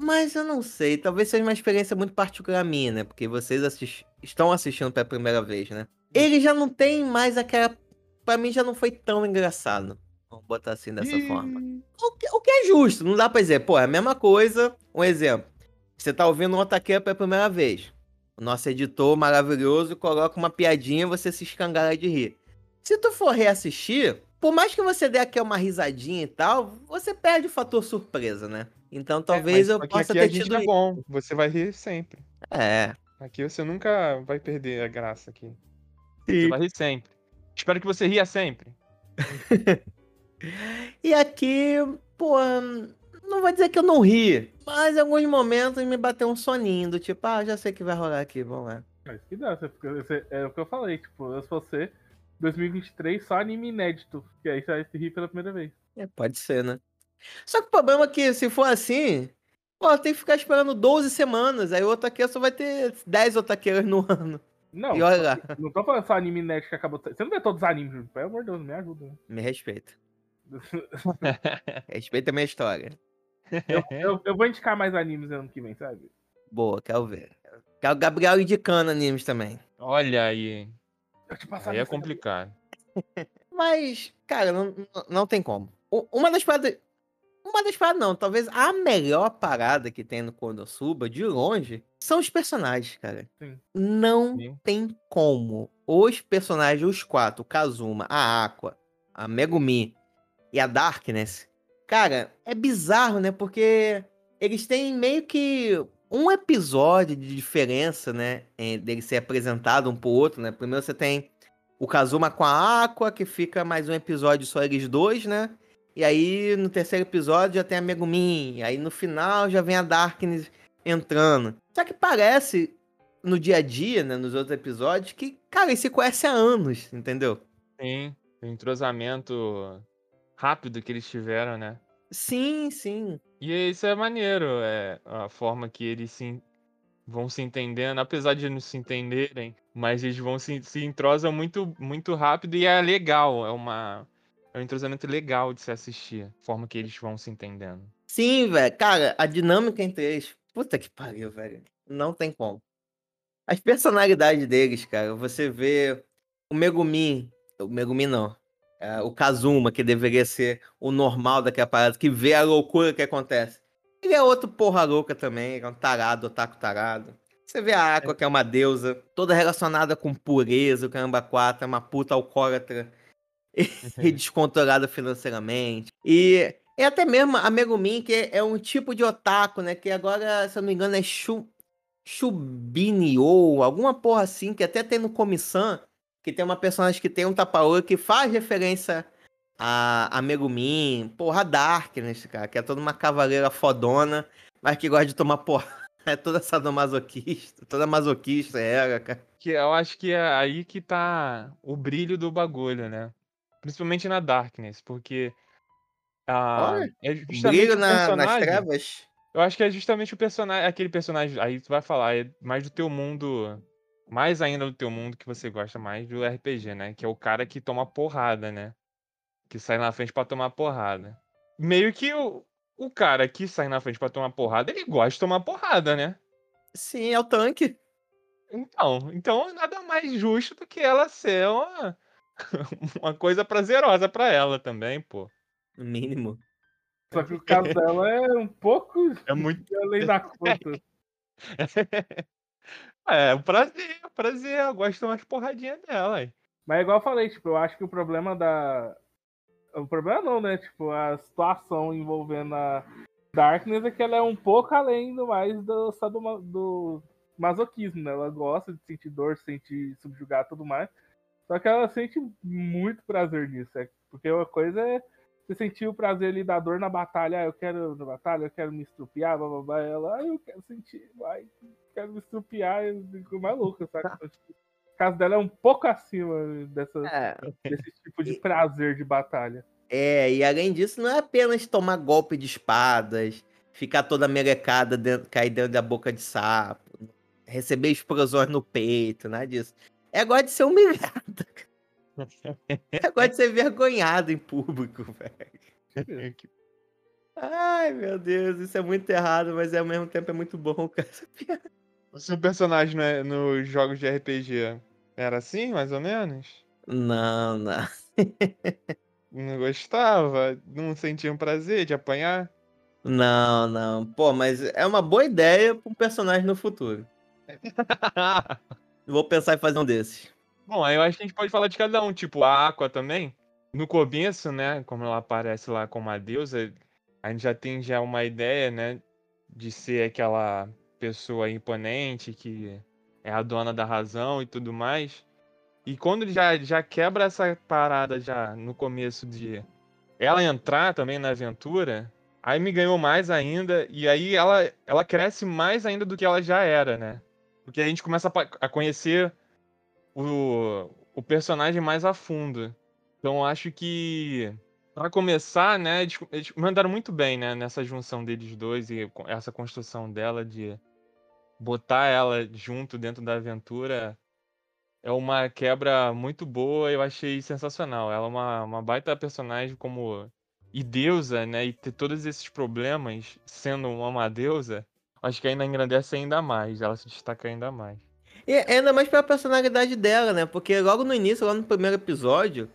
mas eu não sei, talvez seja uma experiência muito particular minha, né? Porque vocês assis- estão assistindo pela primeira vez, né? Ele já não tem mais aquela. Pra mim já não foi tão engraçado. Vamos botar assim dessa Ih, forma. O que, o que é justo, não dá pra dizer, pô, é a mesma coisa. Um exemplo. Você tá ouvindo um Otaqueira pela primeira vez. O nosso editor maravilhoso coloca uma piadinha e você se escangara de rir. Se tu for reassistir, por mais que você dê aqui uma risadinha e tal, você perde o fator surpresa, né? Então talvez Mas eu possa aqui ter a gente tido. é bom. Você vai rir sempre. É. Aqui você nunca vai perder a graça aqui. Você Sim. vai rir sempre. Espero que você ria sempre. E aqui, pô, não vou dizer que eu não ri, mas em alguns momentos me bateu um soninho do tipo, ah, já sei que vai rolar aqui, vamos lá. É isso que dá. você você- é o que eu falei, tipo, eu se você. 2023 só anime inédito. Que aí você vai se rir pela primeira vez. É, pode ser, né? Só que o problema é que se for assim, pô, tem que ficar esperando 12 semanas, aí o Otaqueira só vai ter 10 Otaqueiras no ano. Não, E olha lá, não tô falando só anime inédito que acabou. Você não vê todos os animes, pelo amor de Deus, me ajuda. né? me respeita. Respeita a minha história. Eu, eu vou indicar mais animes ano que vem, sabe? Boa, quero ver. Quero o Gabriel indicando animes também. Olha aí. Eu Aí é nessa- complicado. Mas, cara, não, não- tem como. Uma das paradas. Uma das paradas, não. Talvez a melhor parada que tem no Konosuba, de longe, são os personagens, cara. Sim. Não Sim. tem como. Os personagens, os quatro, Kazuma, a Aqua, a Megumi e a Darkness. Cara, é bizarro, né? Porque eles têm meio que um episódio de diferença, né? Dele ser apresentado um pro outro, né? Primeiro você tem o Kazuma com a Aqua, que fica mais um episódio só eles dois, né? E aí no terceiro episódio já tem a Megumin. Aí no final já vem a Darkness entrando. Só que parece no dia a dia, né? Nos outros episódios, que, cara, eles se conhecem há anos, entendeu? Sim. O entrosamento rápido que eles tiveram, né? Sim, sim. E isso é maneiro, é a forma que eles se, vão se entendendo, apesar de não se entenderem, mas eles vão se, se entrosam muito, muito rápido e é legal, é uma é um entrosamento legal de se assistir, a forma que eles vão se entendendo. Sim, velho. Cara, a dinâmica entre eles. Puta que pariu, velho. Não tem como. As personalidades deles, cara. Você vê o Megumi. O Megumi não. É, o Kazuma, que deveria ser o normal daquela parada, que vê a loucura que acontece. Ele é outro porra louca também, é um tarado, otaku tarado. Você vê a Aqua, que é uma deusa, toda relacionada com pureza, o caramba 4, é uma puta alcoólatra e descontrolada financeiramente. E, e até mesmo a Megumin, que é, é, um tipo de otaku, né? Que agora, se eu não me engano, é Shu, Shubini ou alguma porra assim, que até tem no Comissão, que tem uma personagem que tem um tapa que faz referência a, a Megumin, porra, a Darkness, cara, que é toda uma cavaleira fodona, mas que gosta de tomar porra. É toda sadomasoquista, toda masoquista era, cara. Que eu acho que é aí que tá o brilho do bagulho, né? Principalmente na Darkness, porque. Ah, é justamente na, nas trevas. Eu acho que é justamente o personagem. Aquele personagem. Aí tu vai falar, é mais do teu mundo. Mais ainda do teu mundo que você gosta mais do RPG, né? Que é o cara que toma porrada, né? Que sai na frente para tomar porrada. Meio que o, o cara que sai na frente para tomar porrada, ele gosta de tomar porrada, né? Sim, é o tanque. Então, então nada mais justo do que ela ser uma, uma coisa prazerosa para ela também, pô. No mínimo. Só que o caso dela é um pouco é muito além da conta. é, o prazer, o prazer. Eu gosto de umas porradinhas dela. Aí. Mas é igual eu falei, tipo, eu acho que o problema da. O problema não, né? Tipo, a situação envolvendo a Darkness é que ela é um pouco além do mais do, só do, do masoquismo, né? Ela gosta de sentir dor, sentir subjugar tudo mais. Só que ela sente muito prazer nisso. É, porque uma coisa é você sentir o prazer ali da dor na batalha. Ah, eu quero na batalha, eu quero me estrupiar, blá, blá, blá. Ela, ah, eu quero sentir, vai, quero me estrupiar. Eu fico maluca, sabe? Tipo, o caso dela é um pouco acima dessa, é. desse tipo de prazer de batalha. É, e além disso, não é apenas tomar golpe de espadas, ficar toda melecada, dentro, cair dentro da boca de sapo, receber explosões no peito, nada disso. É agora de ser humilhado. É agora de ser vergonhado em público, velho. Ai, meu Deus, isso é muito errado, mas ao mesmo tempo é muito bom, cara. O seu personagem né, nos jogos de RPG era assim, mais ou menos? Não, não. não gostava? Não sentia um prazer de apanhar? Não, não. Pô, mas é uma boa ideia pra um personagem no futuro. Vou pensar em fazer um desses. Bom, aí eu acho que a gente pode falar de cada um. Tipo, a Aqua também. No começo, né? Como ela aparece lá como a deusa, a gente já tem já uma ideia, né? De ser aquela pessoa imponente que é a dona da razão e tudo mais. E quando já, já quebra essa parada já no começo de ela entrar também na aventura, aí me ganhou mais ainda. E aí ela, ela cresce mais ainda do que ela já era, né? Porque a gente começa a, conhecer o, o personagem mais a fundo. Então acho que para começar, né, eles, eles, mandaram muito bem, né, nessa junção deles dois e essa construção dela de botar ela junto dentro da aventura é uma quebra muito boa, eu achei sensacional. Ela é uma, uma baita personagem como e deusa, né, e ter todos esses problemas sendo uma deusa, acho que ainda engrandece ainda mais, ela se destaca ainda mais. E ainda mais pela personalidade dela, né? Porque logo no início, logo no primeiro episódio,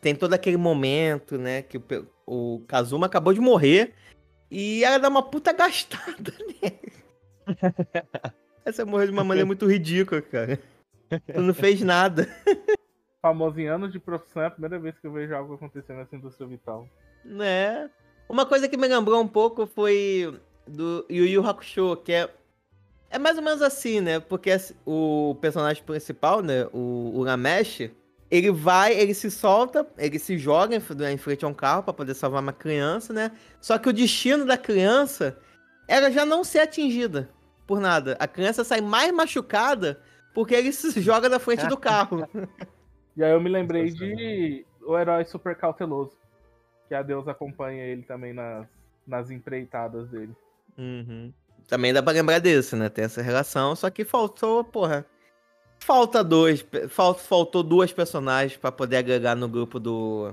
tem todo aquele momento, né? Que o, o Kazuma acabou de morrer e ela dá uma puta gastada nele. Essa morreu de uma maneira muito ridícula, cara. Tu não fez nada. Famoso em anos de profissão, é a primeira vez que eu vejo algo acontecendo nessa indústria vital. Né? Uma coisa que me lembrou um pouco foi do Yu Yu Hakusho, que é é mais ou menos assim, né? Porque o personagem principal, né? O, o Ramesh, ele vai, ele se solta, ele se joga em, frente a um carro para poder salvar uma criança, né? Só que o destino da criança era já não ser atingida por nada. A criança sai mais machucada porque ele se joga na frente do carro. E aí eu me lembrei de O Herói Super Cauteloso, que a Deus acompanha ele também nas nas empreitadas dele. Uhum. Também dá pra lembrar disso, né? Tem essa relação, só que faltou, porra. Falta dois. fal- Faltou duas personagens pra poder agregar no grupo do.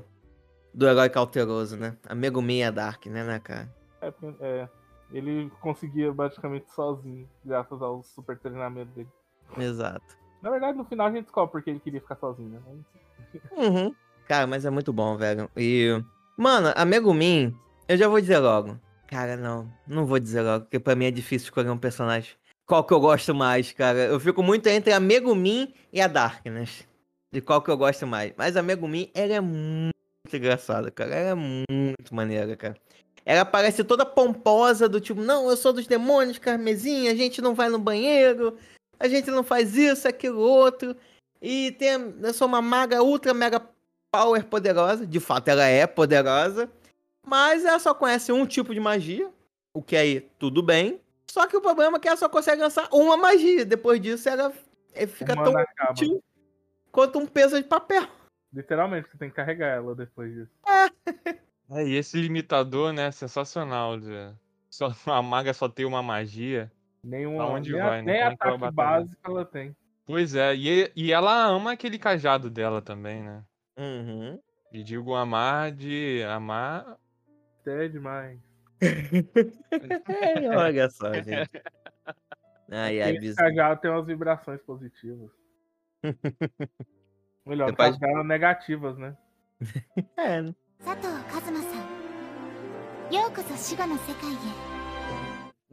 Do herói cauteroso, né? A Megumi e a Dark, né, né, cara? É, porque- é, ele conseguia basicamente sozinho, graças ao super treinamento dele. Exato. Na verdade, no final a gente descobre porque ele queria ficar sozinho, né? Uhum. Cara, mas é muito bom, velho. E. Mano, a Megumin, eu já vou dizer logo. Cara, não. Não vou dizer logo, porque pra mim é difícil escolher um personagem. Qual que eu gosto mais, cara? Eu fico muito entre a Megumin e a Darkness. De qual que eu gosto mais. Mas a Megumin, ela é muito engraçada, cara. Ela é muito maneira, cara. Ela parece toda pomposa, do tipo, não, eu sou dos demônios, Carmesim, a gente não vai no banheiro, a gente não faz isso, aquilo, outro. E tem, eu sou uma maga ultra mega power poderosa. De fato, ela é poderosa. Mas ela só conhece um tipo de magia. O que aí, tudo bem. Só que o problema é que ela só consegue lançar uma magia. Depois disso, ela fica O tão acaba. útil quanto um peso de papel. Literalmente, você tem que carregar ela depois disso. É, e esse limitador, né, sensacional. De... Só, a maga só tem uma magia. Nenhuma, Aonde nem, vai, né? nem que ela ataque batalha? básico ela tem. Pois é, e, e ela ama aquele cajado dela também, né? Uhum. E digo amar de amar até demais. olha só, gente. Ai, ai, bis... cajado tem umas vibrações positivas. Melhor, Depois... cajado pode... negativas, né? é. Né? Sato Kazuma-san,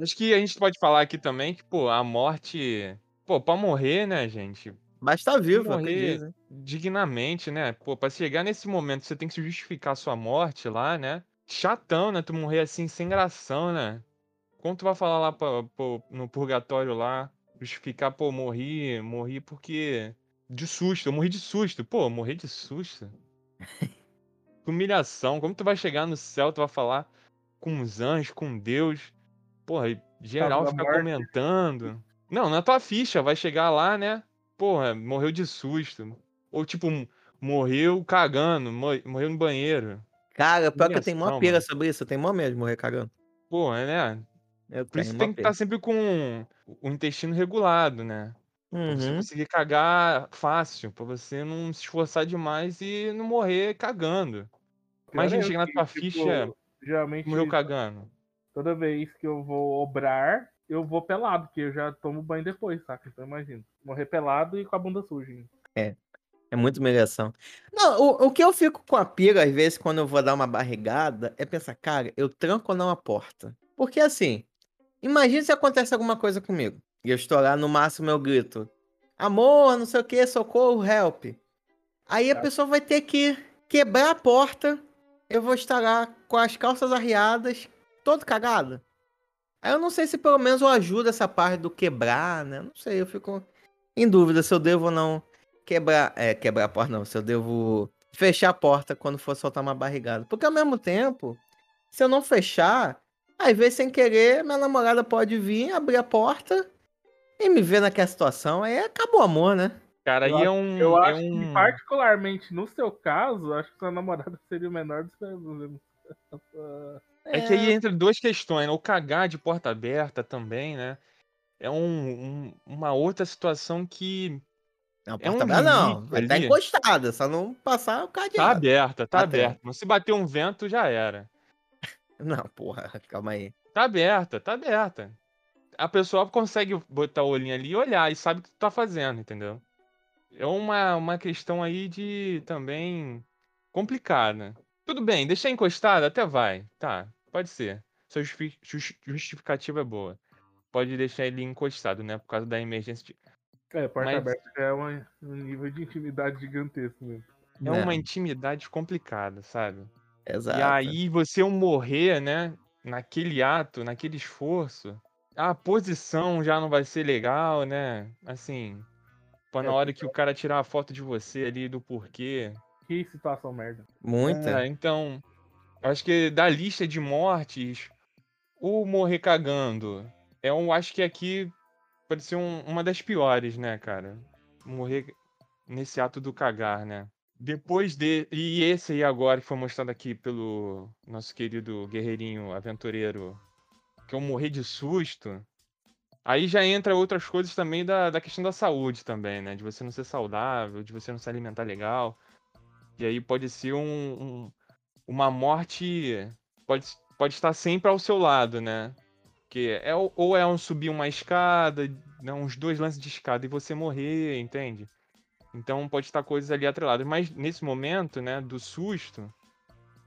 Acho que a gente pode falar aqui também que, pô, a morte. Pô, pra morrer, né, gente? Mas tá vivo, morrer diz, né? dignamente, né? Pô, pra chegar nesse momento, você tem que se justificar a sua morte lá, né? Chatão, né? Tu morrer assim, sem gração, né? Como tu vai falar lá pra- pô, no purgatório lá, justificar, pô, morri, morri porque. De susto, eu morri de susto. Pô, morrer de susto. Humilhação. Como tu vai chegar no céu, tu vai falar com os anjos, com Deus. Porra, geral da ficar morte. comentando. Não, na tua ficha, vai chegar lá, né? Porra, morreu de susto. Ou tipo, morreu cagando, mo- morreu no banheiro. Cara, pior que eu tenho mó pira mano. sobre isso. Eu tenho mó medo de morrer cagando. Porra, né? Eu Por isso tem que estar sempre com o intestino regulado, né? Pra você Uhum. conseguir cagar fácil, pra você não se esforçar demais e não morrer cagando. Imagina é chegar na que, tua tipo, ficha Geralmente, morreu cagando. toda vez que eu vou obrar, eu vou pelado, porque eu já tomo banho depois, saca? Então imagina. Morrer pelado e com a bunda suja. hein? É muito humilhação. Não, o, o que eu fico com a pira, às vezes, quando eu vou dar uma barrigada, é pensar, cara, eu tranco ou não a porta? Porque assim, imagina se acontece alguma coisa comigo. E eu estou lá, no máximo eu grito, amor, não sei o que, socorro, help. Aí a Tá. pessoa vai ter que quebrar a porta, eu vou estar lá com as calças arriadas, todo cagado. Aí eu não sei se pelo menos eu ajudo essa parte do quebrar, né? Não sei, eu fico em dúvida se eu devo ou não quebrar. É, quebrar a porta não, se eu devo fechar a porta quando for soltar uma barrigada. Porque ao mesmo tempo, se eu não fechar, às vezes sem querer, minha namorada pode vir, abrir a porta e me ver naquela situação. Aí acabou o amor, né? Cara, Eu aí é um. Eu é acho que, um... particularmente no seu caso, acho que sua namorada seria o menor dos problemas. É que aí entra duas questões, né? O cagar de porta aberta também, né? É um, um- uma outra situação que Não, É um aberta não. ali. encostada, só não passar o tá cadeado. aberta, tá Ah, tá. aberta. Mas se bater um vento, já era. Não, porra, calma aí. Tá aberta, tá aberta. A pessoa consegue botar o olhinho ali e olhar e sabe o que tu tá fazendo, entendeu? É uma, uma questão aí de também complicada. Tudo bem, deixar encostado até vai. Tá, pode ser. Sua justi- jus- justificativa é boa. Pode deixar ele encostado, né? Por causa da emergência. de- É, porta Mas- aberta já é uma- um nível de intimidade gigantesco mesmo. É Não, uma intimidade complicada, sabe? Exato. E aí você morrer, né? Naquele ato, naquele esforço, a posição já não vai ser legal, né? Assim, pô, na É, hora que o cara tirar a foto de você ali do porquê. Que situação merda. Muita. É, então, acho que da lista de mortes, o morrer cagando, é um, acho que aqui pode ser um- uma das piores, né, cara? Morrer nesse ato do cagar, né? Depois de. E esse aí agora que foi mostrado aqui pelo nosso querido guerreirinho aventureiro, que eu morri de susto. Aí já entra outras coisas também da, da questão da saúde também, né? De você não ser saudável, de você não se alimentar legal. E aí pode ser um, um- uma morte. Pode, pode estar sempre ao seu lado, né? Que é, ou é um subir uma escada, né, uns dois lances de escada e você morrer, entende? Então pode estar coisas ali atreladas. Mas nesse momento, né, do susto,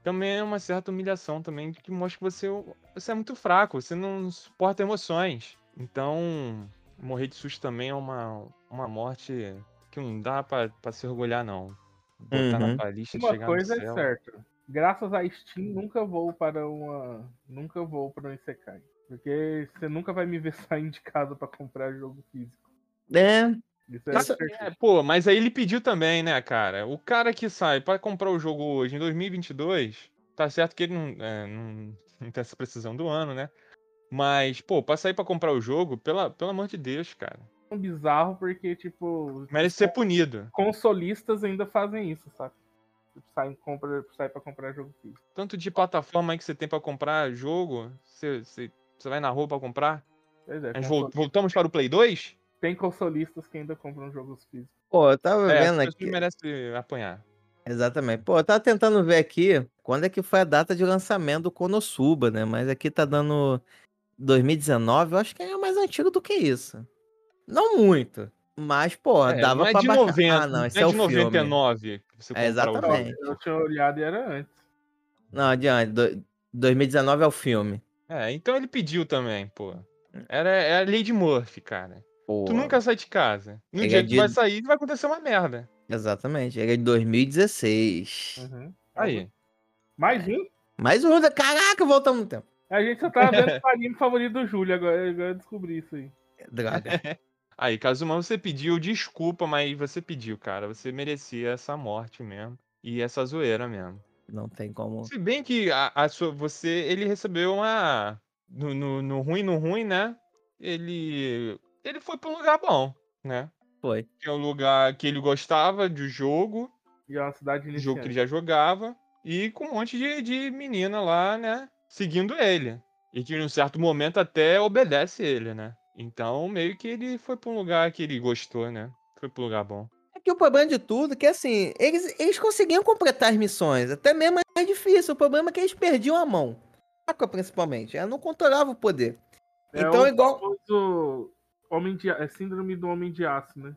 também é uma certa humilhação também que mostra que você, você é muito fraco, você não suporta emoções. Então, morrer de susto também é uma, uma morte que não dá pra, pra se orgulhar, não. Botar Uhum. na palista, Uma chegar coisa no é céu. certa. Graças a Steam, nunca vou para uma. Nunca vou para um Isekai. Porque você nunca vai me ver saindo de casa pra comprar jogo físico. É, Isso é. É, pô, mas aí ele pediu também, né, cara? O cara que sai pra comprar o jogo hoje, em 2022, tá certo que ele não, é, não, não tem essa precisão do ano, né? Mas, pô, pra sair pra comprar o jogo, pela, pelo amor de Deus, cara. É bizarro porque, tipo, Merece ser punido. consolistas ainda fazem isso, sabe? Tipo, saem, compra, saem pra comprar jogo físico. Tanto de plataforma aí que você tem pra comprar jogo, você, você, você vai na rua pra comprar. Pois é, vol- voltamos para o Play 2? tem consolistas que ainda compram jogos físicos. pô, eu tava É, vendo aqui. merece apanhar. Exatamente. Pô, eu tava tentando ver aqui quando é que foi a data de lançamento do Konosuba, né? Mas aqui tá dando 2019, eu acho que é mais antigo do que isso. Não muito, mas, pô, É, dava não é pra de baixar. 90, Ah, não, não esse é é o de filme. 99 que você É, comprar o exatamente. Eu tinha olhado e era antes. Não, adiante. do- 2019 é o filme. É, então ele pediu também, pô. Era, é a lei de Murphy, cara. Pô, Tu nunca sai de casa. No Ele dia é que tu de- vai sair, vai acontecer uma merda. Exatamente. Ele é de 2016. Uhum. Aí. Mais um? Mais um. da- Caraca, voltamos no tempo. A gente só tava vendo o anime favorito do Júlio, agora, agora eu descobri isso aí. Droga. Aí, Kazuma, você pediu desculpa, mas você pediu, cara. Você merecia essa morte mesmo. E essa zoeira mesmo. Não tem como. Se bem que a, a sua, você, ele recebeu uma. No, no, no ruim, no ruim, né? Ele. Ele foi pra um lugar bom, né? Foi. Que é um lugar que ele gostava de jogo, E é uma cidade de jogo que ele já jogava, e com um monte de, de menina lá, né? Seguindo ele. E que em um certo momento até obedece ele, né? Então, meio que ele foi pra um lugar que ele gostou, né? Foi pra um lugar bom. Que o problema de tudo é que, assim, eles, eles conseguiam completar as missões. Até mesmo é difícil. O problema é que eles perdiam a mão. Aqua, principalmente. Ela não controlava o poder. É então, o igual. famoso homem de, é síndrome do homem de aço, né?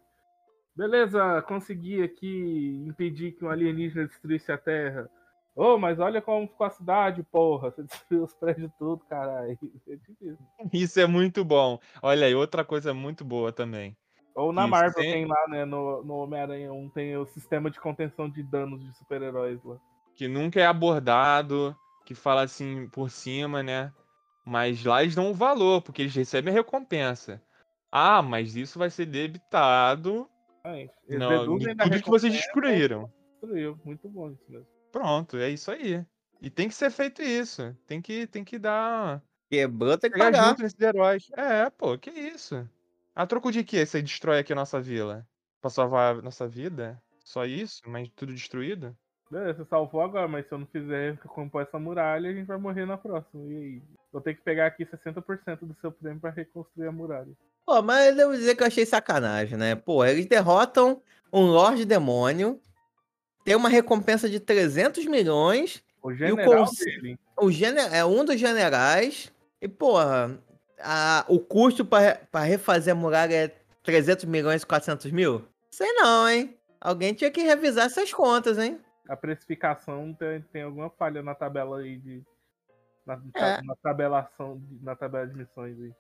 Beleza, consegui aqui impedir que um alienígena destruísse a Terra. Ô, mas olha como ficou a cidade, porra. Você destruiu os prédios tudo, caralho. É isso. Isso é muito bom. Olha aí, outra coisa muito boa também. Ou na Isso, Marvel tem- tem lá, né? No, no Homem-Aranha 1 tem o sistema de contenção de danos de super-heróis lá. que nunca é abordado, que fala assim por cima, né? Mas lá eles dão um valor, porque eles recebem a recompensa. Ah, mas isso vai ser debitado de da tudo que vocês destruíram. Destruiu. Muito bom isso mesmo. Pronto, é isso aí. E tem que ser feito isso. Tem que, tem que dar. Quebrou, tem que pagar. junto nesses heróis. É, pô, que isso? A troco de quê? Você destrói aqui a nossa vila? Pra salvar a nossa vida? Só isso? Mas tudo destruído? Beleza, você salvou agora, mas se eu não fizer compor essa muralha, a gente vai morrer na próxima. E aí? Vou ter que pegar aqui 60% do seu prêmio pra reconstruir a muralha. Pô, mas eu devo dizer que eu achei sacanagem, né? Pô, eles derrotam um Lorde Demônio. Tem uma recompensa de 300 milhões. O general cons- dele. O gene... É um dos generais. E, porra, a... o custo pra refazer a muralha é 300 milhões e 400 mil? Sei não, hein? Alguém tinha que revisar essas contas, hein? A precificação tem, tem alguma falha na tabela aí de. Na, É. na tabelação, na tabela de missões aí.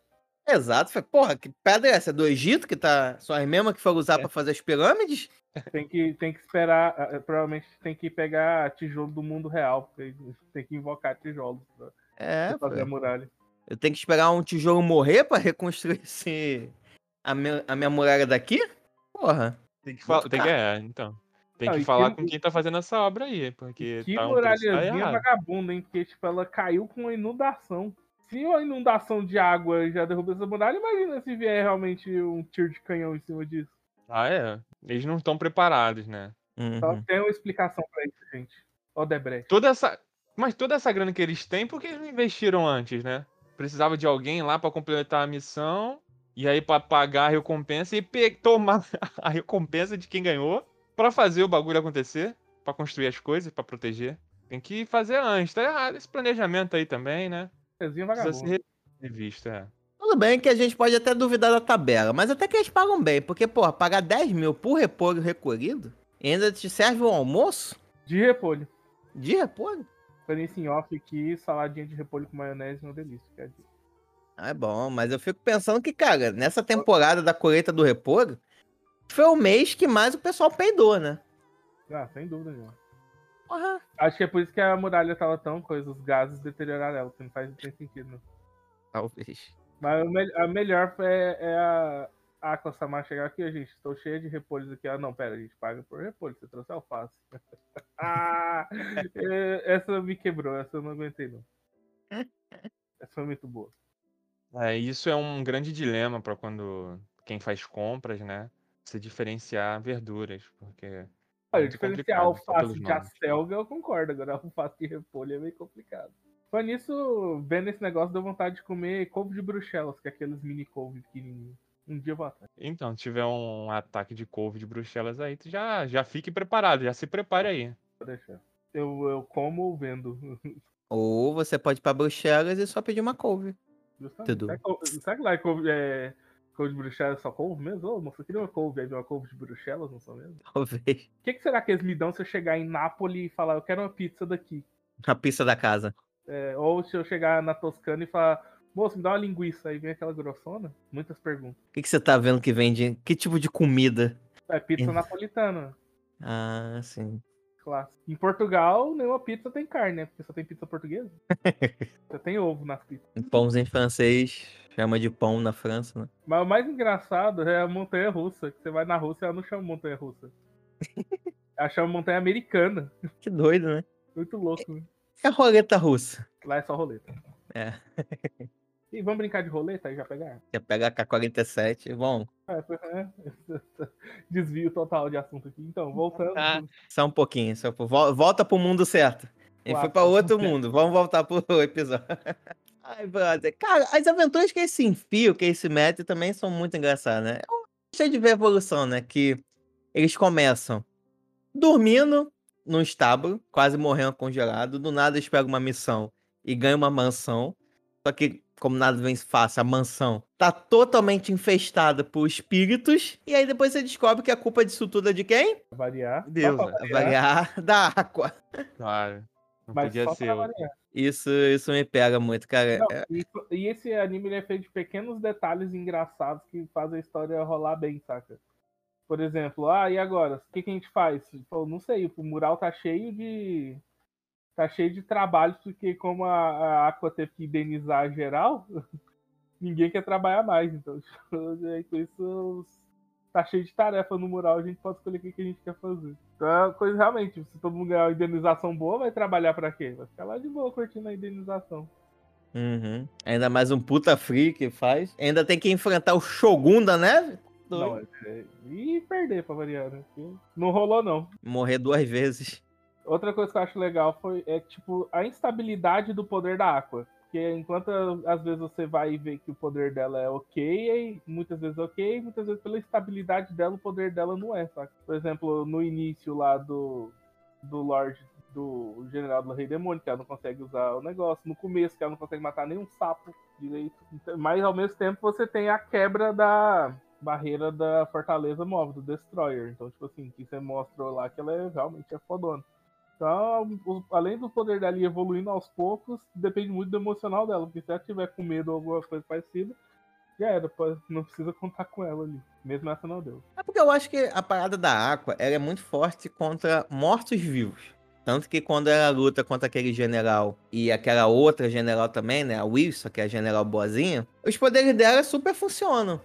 Exato. Falei, Porra, que pedra é essa? Do Egito, que tá. São as mesmas que foram usar É. pra fazer as pirâmides? Tem que, tem que esperar. Provavelmente tem que pegar tijolo do mundo real, porque tem que invocar tijolos pra, É, pra fazer a muralha. Eu tenho que esperar um tijolo morrer pra reconstruir esse... a, minha, a minha muralha daqui? Porra. Tem que. Tem que, caro. é, então. Tem Não, que falar que- com quem tá fazendo essa obra aí, porque Que tá um tá muralhazinha errado. vagabunda, hein? Porque, tipo, ela caiu com uma inundação. Se a inundação de água já derrubou essa muralha, imagina se vier realmente um tiro de canhão em cima disso. Ah, é. Eles não estão preparados, né? Só Uhum. tem uma explicação pra isso, gente. Odebrecht. Toda essa. Mas toda essa grana que eles têm, por que eles não investiram antes, né? Precisava de alguém lá pra completar a missão. E aí pra pagar a recompensa e tomar a recompensa de quem ganhou pra fazer o bagulho acontecer, pra construir as coisas, pra proteger. Tem que fazer antes. Tá errado esse planejamento aí também, né? Pezinho Precisa vagabundo. ser revisto, é. Tudo bem que a gente pode até duvidar da tabela, mas até que eles pagam bem, porque, porra, pagar 10 mil por repolho recolhido e ainda te serve um almoço De repolho. de repolho? Planície em off aqui, saladinha de repolho com maionese, uma delícia. Quer dizer. Ah, é bom, mas eu fico pensando que, cara, nessa temporada da colheita do repolho, foi o mês que mais o pessoal peidou, né? Ah, sem dúvida nenhuma. Porra. Acho que é por isso que a muralha tava tão coisa, os gases deterioraram ela, que não faz não tem sentido, não. Talvez. Mas a melhor é, é a a Aqua Samar chegar aqui, "Ô, gente, estou cheia de repolhos aqui. Ah, não, pera, a gente paga por repolho, você trouxe alface. ah, é, essa me quebrou, essa eu não aguentei, não. Essa foi muito boa. É, isso é um grande dilema pra quando quem faz compras, né? Você diferenciar verduras, porque Olha, Muito diferenciar alface de acelga, eu concordo. Agora, alface de repolho é meio complicado. Foi nisso, vendo esse negócio, deu vontade de comer couve de bruxelas, que é aqueles mini couve pequenininhos. Um dia eu vou atrás. Então, se tiver um ataque de couve de bruxelas aí, tu já, já fique preparado, já se prepare aí. Vou deixar. Eu, eu como ou vendo. Ou você pode ir pra Bruxelas e só pedir uma couve. Justamente. Tudo. Será que, cou- será que lá é couve, é couve de bruxelas só couve mesmo? Ô, moça, eu queria uma couve, aí uma couve de bruxelas, não são mesmo? Talvez. O que, que será que eles me dão se eu chegar em Nápoles e falar, eu quero uma pizza daqui? A pista da casa. É, ou se eu chegar na Toscana e falar, moço, me dá uma linguiça, aí vem aquela grossona? Muitas perguntas. O que, que você tá vendo que vende? Que tipo de comida? É pizza napolitana, Ah, sim. clássico. Em Portugal, nenhuma pizza tem carne, né? Porque só tem pizza portuguesa. Você tem ovo nas pizzas. Pãozinho francês, chama de pão na França, né? Mas o mais engraçado é a montanha russa. Que você vai na Rússia, ela não chama montanha russa. ela chama montanha americana. Que doido, né? Muito louco, né? É a roleta russa. Lá é só roleta. É. E vamos brincar de roleta aí já pegar? Você pega a K-47, bom. Desvio total de assunto aqui. Então, voltando. Ah. só um pouquinho. Só por- vol- Volta pro mundo certo. Gente foi pra outro mundo. Vamos voltar pro episódio. Ai, brother. Cara, as aventuras que eles se enfiam, que eles se metem, também são muito engraçadas, né? Eu gostei de ver a evolução, né? Que eles começam dormindo num estábulo, quase morrendo congelado. Do nada eles pegam uma missão e ganham uma mansão. Só que, como nada vem fácil, a mansão tá totalmente infestada por espíritos. E aí depois você descobre que a culpa disso tudo é de quem? Pra variar. Deus, né? variar, Variar da água. Claro. Não Mas podia ser. Isso, isso me pega muito, cara. Não, É, e, e esse anime ele é feito de pequenos detalhes engraçados que fazem a história rolar bem, saca? Por exemplo, ah, e agora? O que, que a gente faz? Pô, não sei, o mural tá cheio de. Tá cheio de trabalhos, porque como a, a Aqua teve que indenizar geral, ninguém quer trabalhar mais. Então, aí, com isso, tá cheio de tarefa no mural, a gente pode escolher o que, a gente quer fazer. Então é uma coisa realmente, se todo mundo ganhar uma indenização boa, vai trabalhar pra quê? Vai ficar lá de boa curtindo a indenização. uhum. Ainda mais um puta free que faz. Ainda tem que enfrentar o Shogun da neve. Não, é- é- e perder pra variar, né? Não rolou, não. Morrer duas vezes. Outra coisa que eu acho legal foi é tipo a instabilidade do poder da Aqua. Porque enquanto às vezes você vai ver que o poder dela é ok, muitas vezes ok, muitas vezes pela estabilidade dela, o poder dela não é, saca? Por exemplo, no início lá do, do Lorde, do General do Rei Demônio, que ela não consegue usar o negócio. No começo, que ela não consegue matar nenhum sapo direito. Então, Mas ao mesmo tempo você tem a quebra da barreira da Fortaleza Móvel, do Destroyer. Então, tipo assim, que você mostrou lá que ela é, realmente é fodona. Então, além do poder dela ir evoluindo aos poucos, depende muito do emocional dela. Porque se ela tiver com medo ou alguma coisa parecida, já era, não precisa contar com ela ali. Mesmo essa não deu. É porque eu acho que a parada da Aqua ela é muito forte contra mortos-vivos. Tanto que quando ela luta contra aquele general e aquela outra general também, né? A Wilson, que é a general boazinha, os poderes dela super funcionam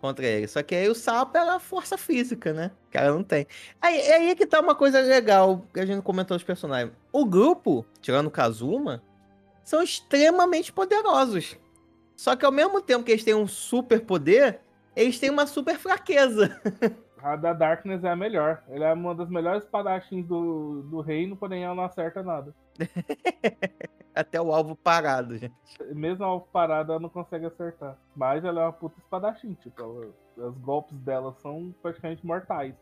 contra ele. Só que aí o sapo é a força física, né? Que ela não tem. Aí, é aí que tá uma coisa legal que a gente comentou dos personagens. O grupo, tirando o Kazuma, são extremamente poderosos. Só que ao mesmo tempo que eles têm um super poder, eles têm uma super fraqueza. A da Darkness é a melhor. Ele é uma das melhores espadachins do, do reino, porém ela não acerta nada. Até o alvo parado, gente. Mesmo a alvo parada, ela não consegue acertar. Mas ela é uma puta espadachim, tipo, ela- os golpes dela são praticamente mortais.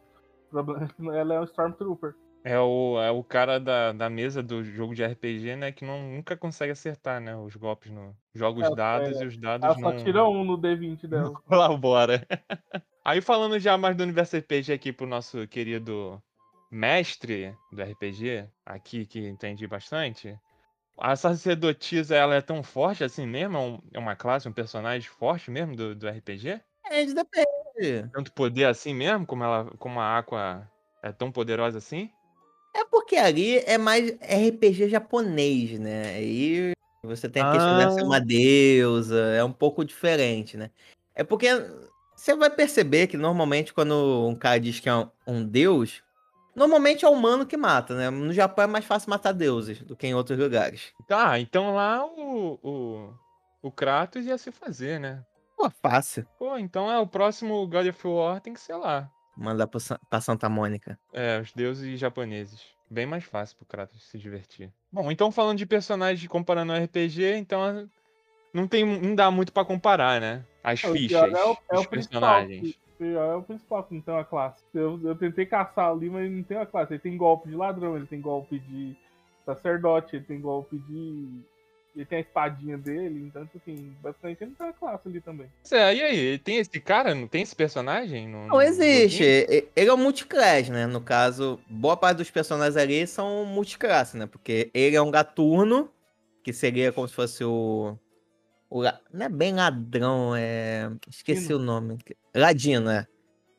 O problema é que ela é um Stormtrooper. É o, é o cara da, da mesa do jogo de RPG, né? Que não, nunca consegue acertar, né? Os golpes no. Joga os É, dados é. e os dados Ela só não. tira um no D20 dela. Colabora. Aí falando já mais do universo RPG aqui pro nosso querido mestre do RPG, aqui que entendi bastante. A sacerdotisa, ela é tão forte assim mesmo? É É uma classe, um personagem forte mesmo do, do RPG? É, depende. Tanto poder assim mesmo, como, ela, como a Aqua é tão poderosa assim? É porque ali é mais RPG japonês, né? Aí você tem a questão de ser Ah. uma deusa, é um pouco diferente, né? É porque você vai perceber que normalmente quando um cara diz que é um, um deus, normalmente é o humano que mata, né? No Japão é mais fácil matar deuses do que em outros lugares. Tá, então lá o, o, o Kratos ia se fazer, né? Pô, fácil. Pô, então é o próximo God of War tem que ser lá. Mandar pro Sa- pra Santa Mônica. É, os deuses japoneses. Bem mais fácil pro Kratos se divertir. Bom, então falando de personagens comparando ao RPG, então não tem, não dá muito pra comparar, né? As O fichas é o, é dos o principal. personagens. O pior é o principal, que não tem uma classe. Eu, eu tentei caçar ali, mas ele não tem uma classe. Ele tem golpe de ladrão, ele tem golpe de sacerdote, ele tem golpe de. Ele tem a espadinha dele, então, tipo assim, basicamente ele não tem uma classe ali também. É, e aí, tem esse cara, não tem esse personagem? No, Não existe. Ele é um multiclass, né? No caso, boa parte dos personagens ali são multiclass, né? Porque ele é um gatuno, que seria como se fosse o. o não é bem ladrão, é. Esqueci Ladino. o nome. Ladino, é.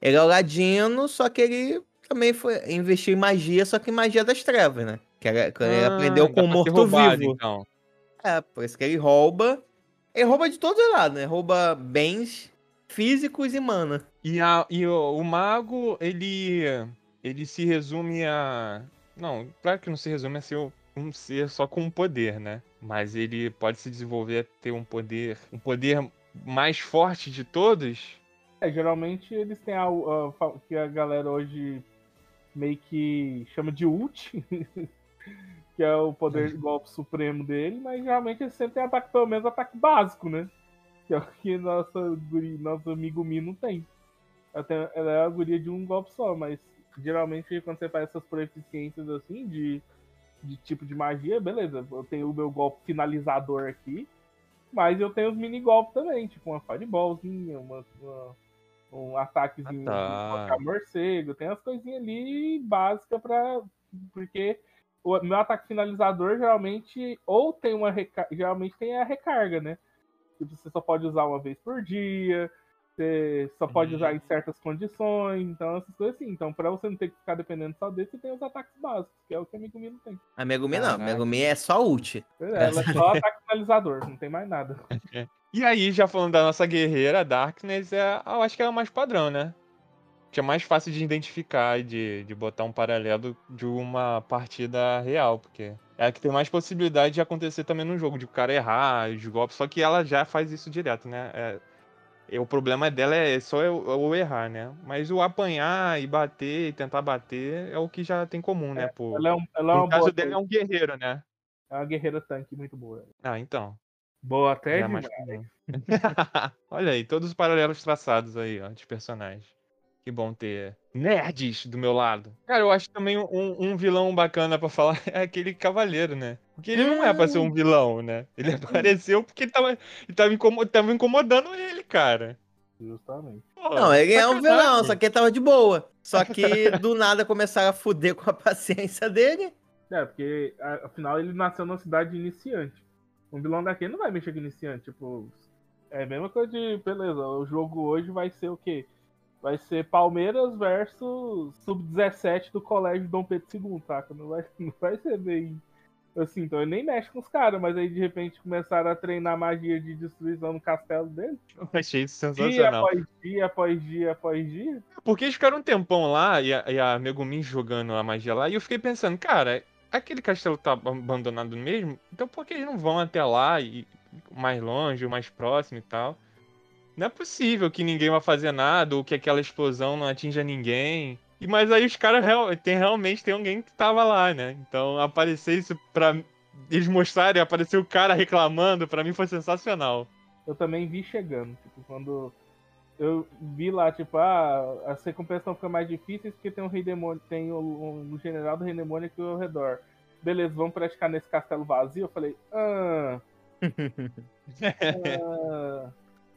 Ele é o Ladino, só que ele também foi investiu em magia, só que em magia das trevas, né? Que era, que ele Ah, aprendeu dá com o morto-vivo. Então. É, por isso que ele rouba. Ele rouba de todos os lados, né? Rouba bens físicos e mana. E, a, e o, o mago, ele. Ele se resume a. Não, claro que não se resume a ser um ser só com um poder, né? Mas ele pode se desenvolver a ter um poder. Um poder mais forte de todos. É, geralmente eles têm a, que a galera hoje meio que chama de ult, que é o poder de golpe supremo dele, mas geralmente eles sempre têm ataque, pelo menos ataque básico, né? Que é o que nossa nosso amigo Mi não tem. Tem- ela é a guria de um golpe só, mas geralmente quando você faz essas proficiências assim de, de tipo de magia, beleza, eu tenho o meu golpe finalizador aqui, mas eu tenho os mini golpes também, tipo uma fireballzinha, uma, uma- um ataquezinho Ah, tá. de morcego, tem as coisinhas ali básicas pra. Porque o meu ataque finalizador geralmente ou tem uma reca... geralmente tem a recarga, né? Tipo, você só pode usar uma vez por dia, você só pode Uhum. usar em certas condições, então essas coisas assim. Então, pra você não ter que ficar dependendo só desse, você tem os ataques básicos, que é o que a Megumi não tem. A Megumi não, a Caraca. Megumi é só ult. Ela é só ataque finalizador, não tem mais nada. E aí, já falando da nossa guerreira, a Darkness, é, eu acho que é a mais padrão, né? Que é mais fácil de identificar e de, de botar um paralelo de uma partida real, porque é a que tem mais possibilidade de acontecer também no jogo, de o cara errar os golpes, só que ela já faz isso direto, né? É, o problema dela é só eu, eu errar, né? Mas o apanhar e bater e tentar bater é o que já tem comum, né? Pô, Ela é, um, ela é no caso dele é um guerreiro, né? É uma guerreira tanque muito boa. Ah, então. Boa até é mais demais. Olha aí, todos os paralelos traçados aí, ó, de personagens. Que bom ter nerds do meu lado. Cara, eu acho também um, um vilão bacana pra falar é aquele cavaleiro, né? Porque ele não é pra ser um vilão, né? Ele apareceu porque tava, tava, incomo- tava incomodando ele, cara. Justamente. Pô, Não, ele é um vilão, só que ele tava de boa. Só que do nada começaram a fuder com a paciência dele. É, porque afinal ele nasceu numa cidade de iniciante. Um vilão daquele não vai mexer com iniciante. Tipo, é a mesma coisa de, beleza, o jogo hoje vai ser o quê? Vai ser Palmeiras versus Sub-17 do Colégio Dom Pedro II, saca? Não vai, não vai ser bem assim. Então ele nem mexe com os caras, mas aí de repente começaram a treinar magia de destruição no castelo dele. Eu achei isso Dia sensacional. após dia, após dia, após dia. Porque eles ficaram um tempão lá e a, e a Megumi jogando a magia lá, e eu fiquei pensando, cara, aquele castelo tá abandonado mesmo, então por que eles não vão até lá e mais longe, mais próximo e tal? Não é possível que ninguém vai fazer nada ou que aquela explosão não atinja ninguém. E mas aí os caras real, tem realmente tem alguém que tava lá, né? Então aparecer isso pra eles mostrarem, aparecer o cara reclamando, pra mim foi sensacional. Eu também vi chegando, tipo, quando eu vi lá, tipo, ah, as recompensas vão ficar mais difíceis porque tem um rei demônio, tem o, um general do rei demônio aqui ao redor. Beleza, vamos praticar nesse castelo vazio? Eu falei, ah, ah,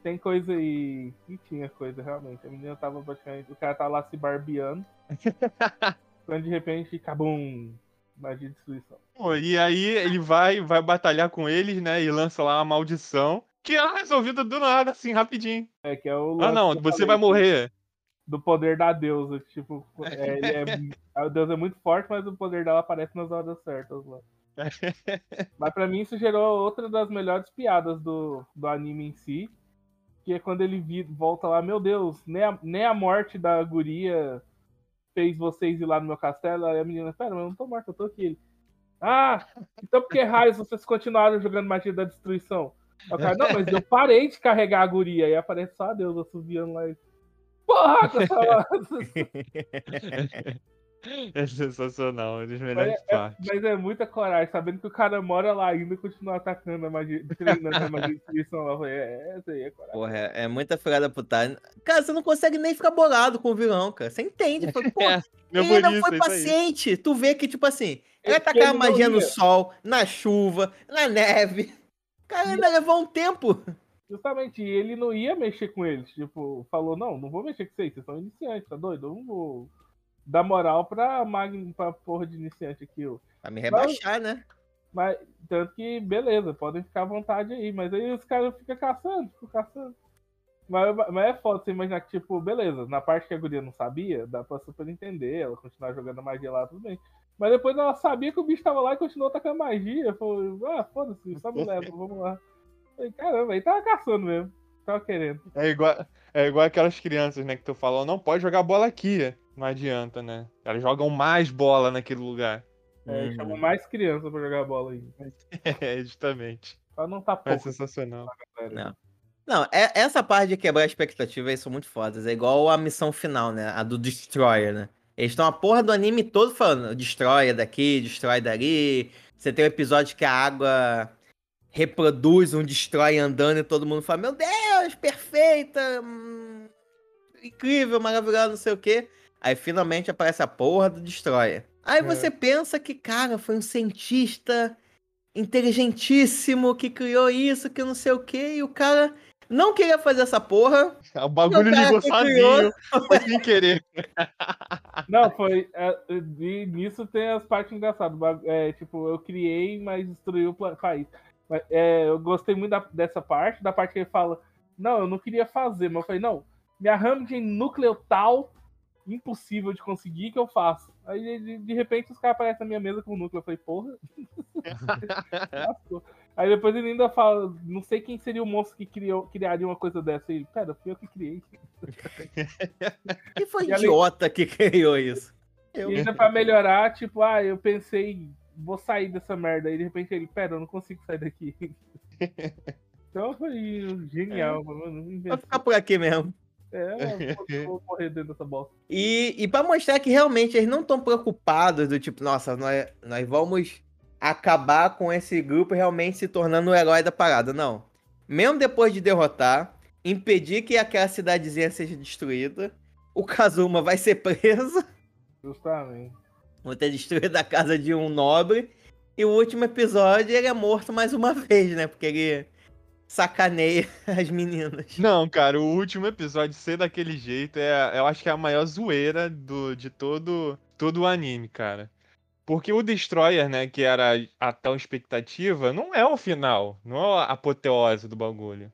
tem coisa aí. E tinha coisa, realmente. A menina tava praticamente. O cara tava lá se barbeando. quando de repente, cabum! Magia de destruição. Pô, e aí ele vai, vai batalhar com eles, né? E lança lá uma maldição. Que é resolvida do nada, assim, rapidinho. É, que é o. Ah, não, você falei vai morrer. Do poder da deusa. que, Tipo, é, ele é, a deusa é muito forte, mas o poder dela aparece nas horas certas lá. Mas pra mim isso gerou outra das melhores piadas do, do anime em si. Que é quando ele volta lá, meu Deus, nem a, nem a morte da guria fez vocês ir lá no meu castelo. Aí a menina, pera, mas eu não tô morta, eu tô aqui. Ele, ah, então por que raios vocês continuaram jogando magia da destruição? O cara, não, mas eu parei de carregar a guria. Aí aparece só a Deus assoviando lá. e, Porra, Cassala! É sensacional, uma das Mas melhores é, partes. mas é muita coragem, sabendo que o cara mora lá ainda e continua atacando a magia, treinando a magia de destruição lá. É, essa aí é coragem. Porra, é, é muita furada putada. Cara, você não consegue nem ficar bolado com o vilão, cara. Você entende? Fala, Pô, É, ele não bonito, foi é isso aí. paciente. Tu vê que, tipo assim, ele É atacar a não magia no sol, na chuva, na neve. Cara, ainda levou um tempo. Justamente, e ele não ia mexer com eles. Tipo, falou, não, não vou mexer com vocês, vocês são iniciantes, tá doido? Eu não vou dar moral pra, Magn, pra porra de iniciante aqui. ó. Pra me rebaixar, né? Mas, tanto que, beleza, podem ficar à vontade aí. Mas aí os caras ficam caçando, ficam caçando. Mas, mas é foda você imaginar que, tipo, beleza, na parte que a guria não sabia, dá pra super entender, ela continuar jogando magia lá, tudo bem. Mas depois ela sabia que o bicho tava lá e continuou atacando magia. Falou, ah, foda-se, só me leva, vamos lá. Falei, caramba, aí tava caçando mesmo. Tava querendo. É igual, é igual aquelas crianças, né, que tu falou, não pode jogar bola aqui. Não adianta, né? Elas jogam mais bola naquele lugar. É, Uhum. chamou mais criança pra jogar bola aí. É, justamente. Pra não tá É pouco. sensacional. galera. Não. Não, é- essa parte de quebrar a expectativa são muito fodas. É igual a missão final, né? A do Destroyer, né? Eles estão a porra do anime todo falando, destrói daqui, destrói dali. Você tem um episódio que a água reproduz um destrói andando e todo mundo fala, meu Deus, perfeita, hum, incrível, maravilhosa, não sei o quê. Aí finalmente aparece a porra do Destroyer. Aí É. você pensa que, cara, foi um cientista inteligentíssimo que criou isso, que não sei o quê, e o cara não queria fazer essa porra. O bagulho cara ligou sozinho, foi sem querer. Não, foi. é, e nisso tem as partes engraçadas. É, tipo, eu criei, mas destruí o país. Mas, é, eu gostei muito da- dessa parte, da parte que ele fala, não, eu não queria fazer, mas eu falei, não, me arrame de núcleo tal, impossível de conseguir, que eu faço. Aí de, de repente os caras aparecem na minha mesa com o núcleo. Eu falei, porra. Aí depois ele ainda fala, não sei quem seria o monstro que criou, criaria uma coisa dessa. E, pera, fui eu que criei. Quem foi E idiota que criou isso? Eu. E ainda pra melhorar, tipo, ah, eu pensei, vou sair dessa merda. Aí de repente ele, pera, eu não consigo sair daqui. Então foi genial, mano. Vai invenção. ficar por aqui mesmo. É, eu vou morrer dentro dessa bosta. E, e para mostrar que realmente eles não estão preocupados do tipo, nossa, nós, nós vamos acabar com esse grupo realmente se tornando o herói da parada. Não. Mesmo depois de derrotar, impedir que aquela cidadezinha seja destruída, o Kazuma vai ser preso, Justamente. Vão ter destruído a casa de um nobre, e o último episódio ele é morto mais uma vez, né? Porque ele sacaneia as meninas. Não, cara, o último episódio ser daquele jeito é, eu acho que é a maior zoeira do, de todo, todo o anime, cara. Porque o Destroyer, né, que era a tal expectativa, não é o final, não é a apoteose do bagulho.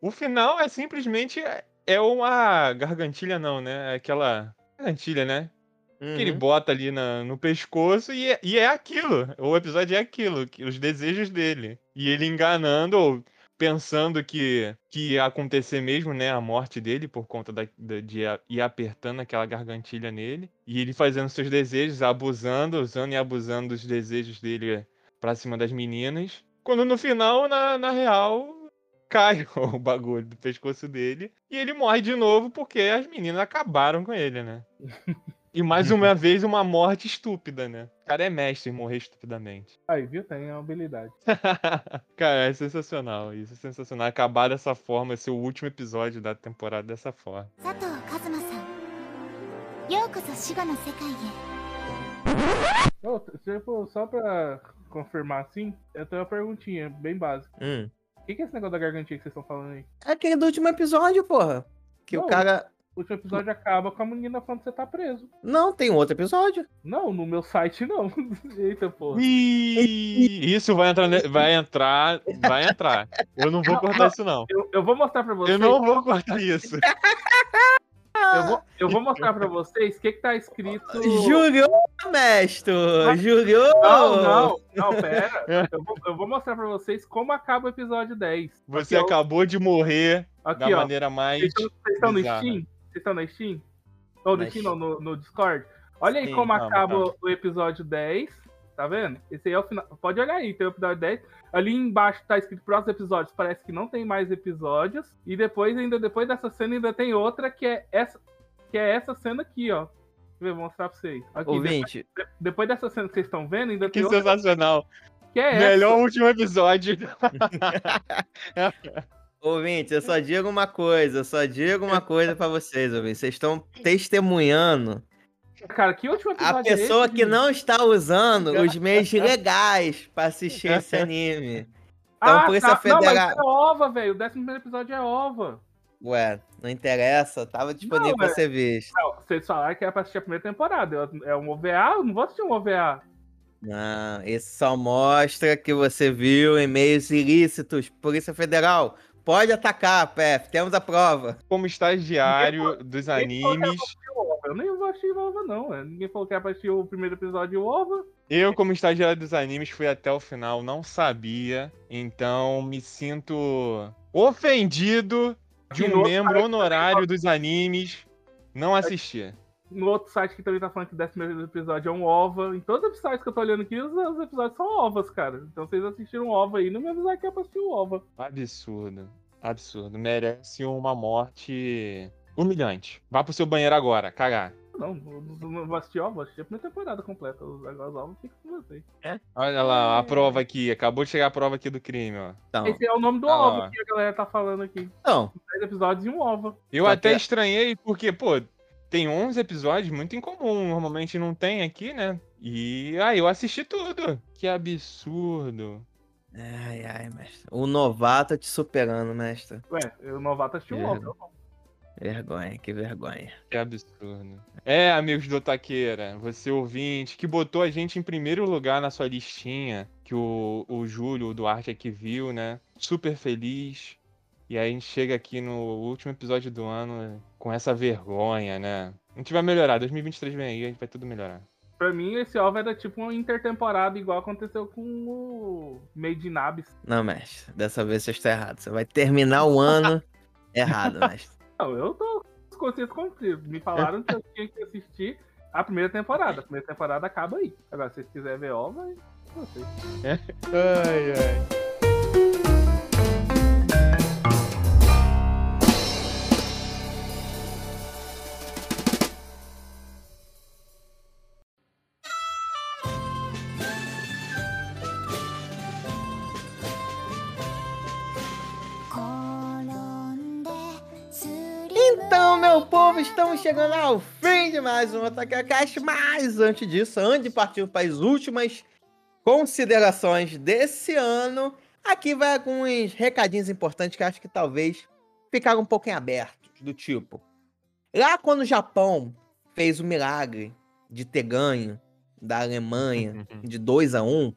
O final é simplesmente é uma gargantilha não, né? É aquela gargantilha, né? Que ele Uhum. bota ali na- no pescoço e é, e é aquilo. O episódio é aquilo, que- os desejos dele. E ele enganando ou pensando que, que ia acontecer mesmo, né? A morte dele por conta da, da- de ir apertando aquela gargantilha nele. E ele fazendo seus desejos, abusando, usando e abusando dos desejos dele pra cima das meninas. Quando no final, na, na real, cai o bagulho do pescoço dele e ele morre de novo porque as meninas acabaram com ele, né? E mais uma vez, uma morte estúpida, né? O cara é mestre em morrer estupidamente. Aí, viu? Tem a habilidade. cara, é sensacional. Isso é sensacional. Acabar dessa forma, ser o último episódio da temporada dessa forma. Sato Kazuma-san. Tipo, só pra confirmar assim, eu tenho uma perguntinha bem básica. Hum. O que, que é esse negócio da gargantinha que vocês estão falando aí? É aquele é do último episódio, porra. Que Não. o cara o último episódio acaba com a menina falando que você tá preso. Não, tem outro episódio. Não, no meu site não. Eita, porra. Ih, isso vai entrar, vai entrar, vai entrar. Eu não vou cortar isso não. Eu, eu vou mostrar pra vocês. Eu não vou cortar isso. Eu vou, eu vou mostrar pra vocês o que, que tá escrito. Júlio, mestre! Júlio! Não, não, não, pera. Eu vou, eu vou mostrar pra vocês como acaba o episódio 10. Você Aqui, ó. acabou de morrer Aqui, da ó. maneira mais. Vocês estão- vocês estão no. Steam? Vocês estão na Steam? Ou no Na Steam, não, no, no Discord? Olha aí Sim, como calma, acaba calma. o episódio 10. Tá vendo? Esse aí é o final. Pode olhar aí, tem o episódio 10. Ali embaixo tá escrito próximos episódios. Parece que não tem mais episódios. E depois, ainda depois dessa cena, ainda tem outra que é essa, que é essa cena aqui, ó. Deixa eu ver, vou mostrar pra vocês. Aqui, Ouvinte, depois, depois dessa cena que vocês estão vendo, ainda Que tem outra sensacional. que é Melhor essa. último episódio. ouvinte, eu só digo uma coisa, eu só digo uma coisa pra vocês, ouvinte. Vocês estão testemunhando Cara, que último a episódio é pessoa esse, que gente? não está usando os meios legais pra assistir esse anime. Então, ah, Polícia tá. Não, mas Federal- é OVA, velho. O décimo primeiro episódio é OVA. Ué, não interessa, tava disponível Não, pra é- ser visto. Não, vocês falaram que era pra assistir a primeira temporada. Eu- É um OVA? Eu não vou assistir um OVA. Não, isso só mostra que você viu em meios ilícitos. Polícia Federal, pode atacar, PF, temos a prova. Como estagiário dos animes. Eu nem vou assistir o OVA, não. Ninguém falou que era pra assistir o primeiro episódio de OVA. eu, como estagiário dos animes, fui até o final, não sabia. Então me sinto ofendido de um membro honorário dos animes não assistir. No outro site que também tá falando que o décimo primeiro episódio é um OVA. Em todos os sites que eu tô olhando aqui, os, os episódios são OVAs, cara. Então vocês assistiram OVA aí, não me avisaram que é pra assistir o OVA. Absurdo. Absurdo. Merece uma morte humilhante. Vá pro seu banheiro agora, cagar. Não, não, não vou assistir OVA, vou assistir a primeira temporada completa. Os agora os OVA fica com vocês. Olha lá, a prova aqui. Acabou de chegar a prova aqui do crime, ó. Então, Esse é o nome do OVA ó. que a galera tá falando aqui. então 10 episódios e um OVA. Eu Só até que- estranhei, porque, pô, tem 11 episódios, muito incomum. Normalmente não tem aqui, né? E aí eu assisti tudo. Que absurdo. ai, ai, mestre. O novato te superando, mestre. Ué, o novato assistiu o É. Eu não. Vergonha, que vergonha. Que absurdo. É, amigos do Taqueira, você ouvinte, que botou a gente em primeiro lugar na sua listinha, que o, o Júlio, o Duarte aqui viu, né? Super feliz. E aí a gente chega aqui no último episódio do ano com essa vergonha, né? A gente vai melhorar, 2023 vem aí, a gente vai tudo melhorar. Pra mim, esse OVA era tipo uma intertemporada, igual aconteceu com o Made in Abyss. Não, mestre, dessa vez você está errado. Você vai terminar o ano errado, mestre. Não, eu tô consciente contigo. Me falaram que eu tinha que assistir a primeira temporada. A primeira temporada acaba aí. Agora, se vocês quiserem ver OVA, vocês. Ai, ai. Meu povo, estamos chegando ao fim de mais um AtaqueCast, mas antes disso, antes de partir para as últimas considerações desse ano, aqui vai alguns recadinhos importantes que acho que talvez ficaram um pouquinho abertos, do tipo, lá quando o Japão fez o milagre de ter ganho da Alemanha de 2 a 1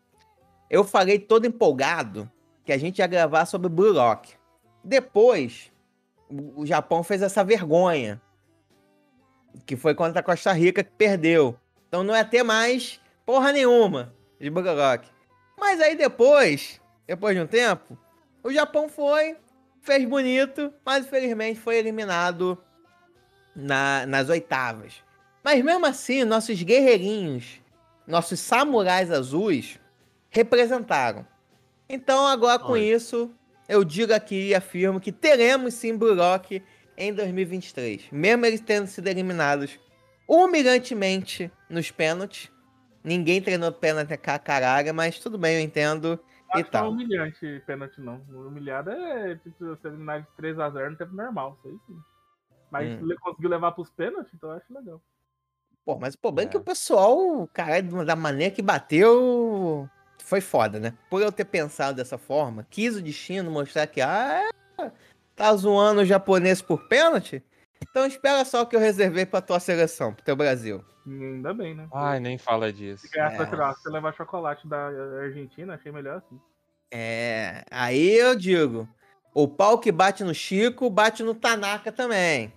eu falei todo empolgado que a gente ia gravar sobre o Blue Lock. Depois, o Japão fez essa vergonha. Que foi contra a Costa Rica que perdeu. Então não ia ter mais porra nenhuma de Lock. Mas aí depois, depois de um tempo, o Japão foi, fez bonito, mas infelizmente foi eliminado na- nas oitavas. Mas mesmo assim, nossos guerreirinhos, nossos samurais azuis, representaram. Então agora com Olha. isso, eu digo aqui e afirmo que teremos sim Blue Lock em 2023. Mesmo eles tendo sido eliminados humilhantemente nos pênaltis. Ninguém treinou pênalti a caralho, mas tudo bem, eu entendo. Acho e que não é tal. humilhante pênalti, não. Humilhado é tipo, você eliminar de 3x0 no tempo normal, isso aí sim. Mas Hum. ele conseguiu levar pros pênaltis, então eu acho legal. Pô, mas o problema é que É. o pessoal, caralho, da maneira que bateu, foi foda, né? Por eu ter pensado dessa forma, quis o destino mostrar que, ah, tá zoando o japonês por pênalti? Então espera só o que eu reservei pra tua seleção, pro teu Brasil. Ainda bem, né? Ai, nem fala disso. Se ganhar é. pra tirar, você levar chocolate da Argentina, achei melhor assim. É, aí eu digo, o pau que bate no Chico, bate no Tanaka também.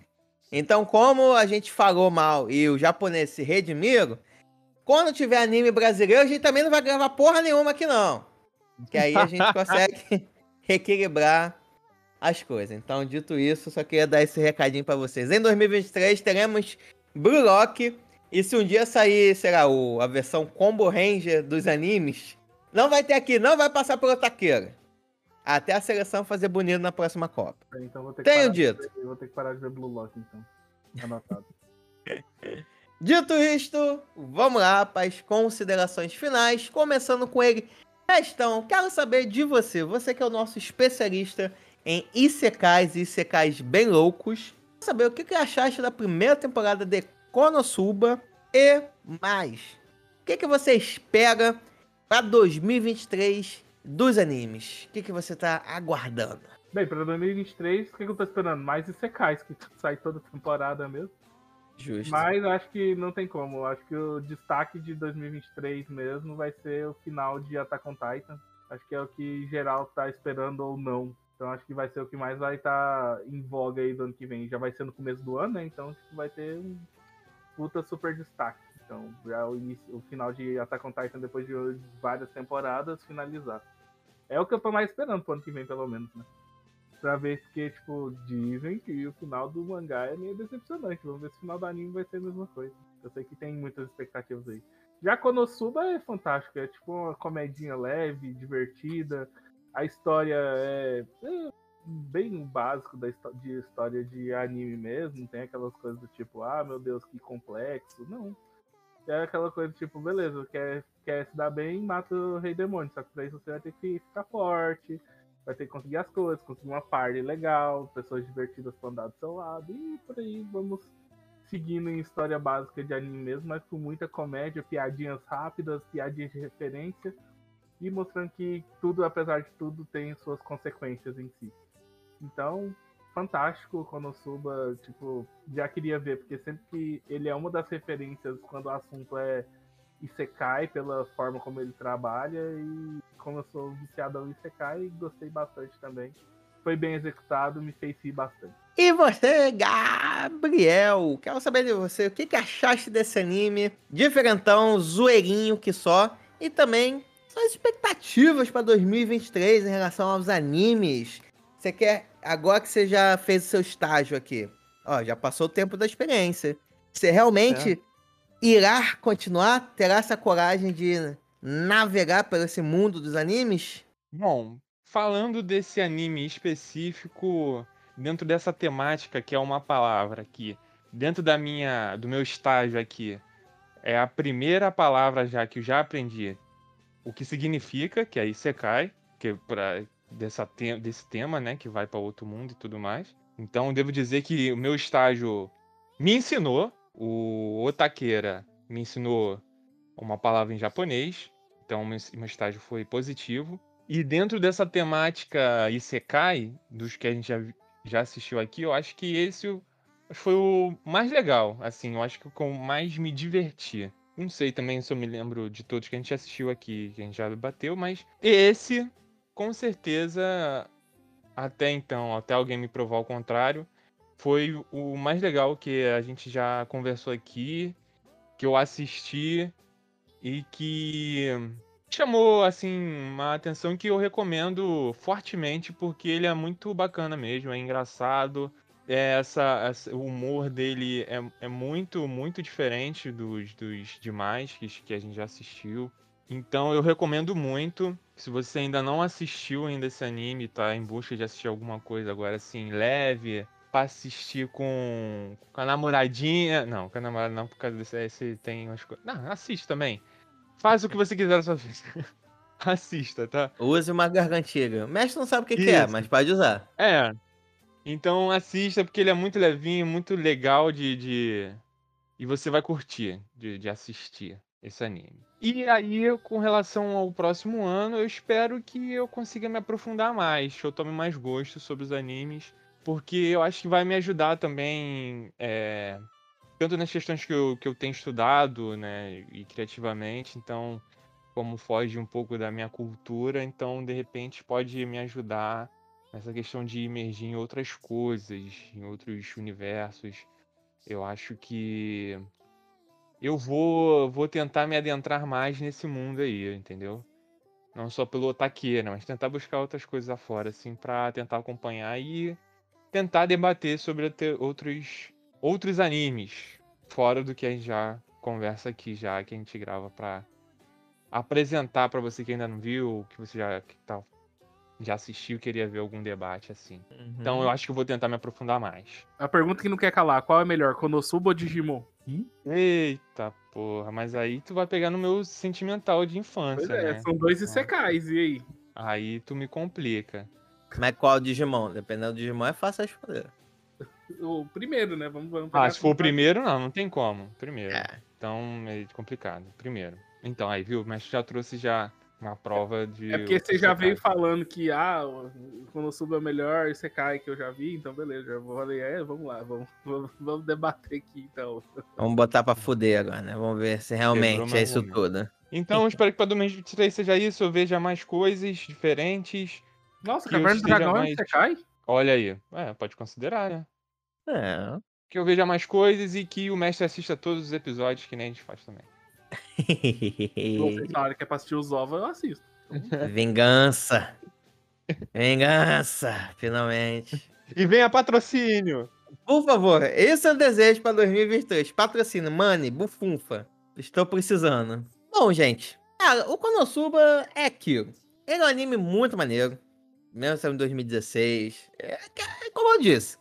Então, como a gente falou mal e o japonês se redimiram, quando tiver anime brasileiro, a gente também não vai gravar porra nenhuma aqui não. Que aí a gente consegue reequilibrar as coisas. Então, dito isso, só queria dar esse recadinho pra vocês. Em 2023 teremos Blue Lock e se um dia sair, será o, a versão Combo Ranger dos animes, não vai ter aqui, não vai passar pelo Taqueira. Até a seleção fazer bonito na próxima Copa. Então vou ter que Tenho dito. ver- eu vou ter que parar de ver Blue Lock, então. Anotado. Dito isto, vamos lá para as considerações finais, começando com ele. Questão, quero saber de você, você que é o nosso especialista em Isekais e Isekais bem loucos. Quero saber o que, que achaste da primeira temporada de Konosuba e mais. O que, que você espera para 2023 dos animes? O que, que você está aguardando? Bem, pra 2023, o que que eu tô esperando? Mais Isekais, que sai toda temporada mesmo. Justo. Mas acho que não tem como. Acho que o destaque de 2023 mesmo vai ser o final de Attack on Titan. Acho que é o que geral tá esperando ou não. Então acho que vai ser o que mais vai estar em voga aí do ano que vem. Já vai ser no começo do ano, né? Então vai ter um puta super destaque. Então já o, início, o final de Attack on Titan depois de várias temporadas finalizar. É o que eu tô mais esperando pro ano que vem, pelo menos, né? Pra ver que, tipo, dizem que o final do mangá é meio decepcionante. Vamos ver se o final do anime vai ser a mesma coisa. Eu sei que tem muitas expectativas aí. Já Konosuba é fantástico, é tipo uma comedinha leve, divertida. A história é, é bem básico da de história de anime mesmo. Não tem aquelas coisas do tipo, ah, meu Deus, que complexo. Não. É aquela coisa tipo, beleza, quer, quer se dar bem, mata o rei demônio. Só que pra isso você vai ter que ficar forte, vai ter que conseguir as coisas, conseguir uma party legal, pessoas divertidas pra andar do seu lado, e por aí vamos seguindo em história básica de anime mesmo, mas com muita comédia, piadinhas rápidas, piadinhas de referência, e mostrando que tudo, apesar de tudo, tem suas consequências em si. Então, fantástico o Konosuba, tipo, já queria ver, porque sempre que ele é uma das referências quando o assunto é Isekai, pela forma como ele trabalha, e como eu sou viciado em Isekai, gostei bastante também. Foi bem executado, me fez rir bastante. E você, Gabriel, quero saber de você, o que, que achaste desse anime? Diferentão, zoeirinho que só. E também suas expectativas para 2023 em relação aos animes. Você quer, agora que você já fez o seu estágio aqui, ó, já passou o tempo da experiência. Você realmente irá continuar? Terá essa coragem de navegar por esse mundo dos animes? Bom, falando desse anime específico, dentro dessa temática que é uma palavra aqui, dentro da minha, do meu estágio aqui, é a primeira palavra já que eu já aprendi o que significa, que é Isekai, que é pra, dessa te, desse tema, né, que vai para outro mundo e tudo mais. Então, devo dizer que o meu estágio me ensinou, o Otakeira me ensinou uma palavra em japonês, então meu, meu estágio foi positivo. E dentro dessa temática Isekai, dos que a gente já, já assistiu aqui, eu acho que esse foi o mais legal, assim, eu acho que com mais me diverti. Não sei também se eu me lembro de todos que a gente assistiu aqui, que a gente já bateu, mas esse, com certeza, até então, até alguém me provar o contrário, foi o mais legal que a gente já conversou aqui, que eu assisti e que chamou assim uma atenção que eu recomendo fortemente porque ele é muito bacana mesmo, é engraçado. É essa, essa, o humor dele é, é muito, muito diferente dos, dos demais que, que a gente já assistiu. Então eu recomendo muito. Se você ainda não assistiu ainda esse anime, tá em busca de assistir alguma coisa agora assim, leve, pra assistir com, com a namoradinha. Não, com a namorada não, por causa desse esse tem umas coisas. Não, assiste também. Faz o que você quiser na sua vida. Assista, tá? Use uma gargantilha. O mestre não sabe o que, que é, mas pode usar. É. Então assista, porque ele é muito levinho, muito legal de. de... E você vai curtir de, de assistir esse anime. E aí, com relação ao próximo ano, eu espero que eu consiga me aprofundar mais, que eu tome mais gosto sobre os animes, porque eu acho que vai me ajudar também, é, tanto nas questões que eu, que eu tenho estudado, né, e criativamente, então, como foge um pouco da minha cultura, então, de repente, pode me ajudar essa questão de imergir em outras coisas, em outros universos. Eu acho que eu vou, vou tentar me adentrar mais nesse mundo aí, entendeu? Não só pelo otaqueira, mas tentar buscar outras coisas afora, assim, pra tentar acompanhar e tentar debater sobre outros, outros animes, fora do que a gente já conversa aqui, já que a gente grava pra apresentar pra você que ainda não viu, que você já, que tá, já assistiu, queria ver algum debate, assim. Então Uhum. eu acho que eu vou tentar me aprofundar mais. A pergunta que não quer calar, qual é melhor, Konosuba ou Digimon? Eita porra, mas aí tu vai pegar no meu sentimental de infância, Pois é, né? são dois Isekais, e aí? Aí tu me complica. Mas qual Digimon? Dependendo do Digimon é fácil responder. O primeiro, né? Vamos, vamos Ah, se for o assim, primeiro, não, não tem como. Primeiro. É. Então é complicado. Primeiro. Então, aí, viu? Mas já trouxe já uma prova de. É porque você já veio falando que ah, o Konosuba é melhor Isekai que eu já vi, então beleza, já vou falei, é, vamos lá, vamos, vamos, vamos debater aqui então. Vamos botar pra fuder agora, né? Vamos ver se realmente é isso tudo. Então, eu espero que pra 2023 seja isso, eu veja mais coisas diferentes. Nossa, Caverna do Dragão é mais- Isekai? Olha aí. É, pode considerar, né? É. Que eu veja mais coisas e que o mestre assista todos os episódios que nem a gente faz também. Vocês falaram que é pra assistir os ovos, eu assisto. Vingança. Vingança, finalmente. E venha patrocínio! Por favor, esse é o desejo pra 2023. Patrocínio, Money, Bufunfa. Estou precisando. Bom, gente. Cara, o Konosuba é aquilo. Ele é um anime muito maneiro. Mesmo sendo em 2016. É, é como eu disse.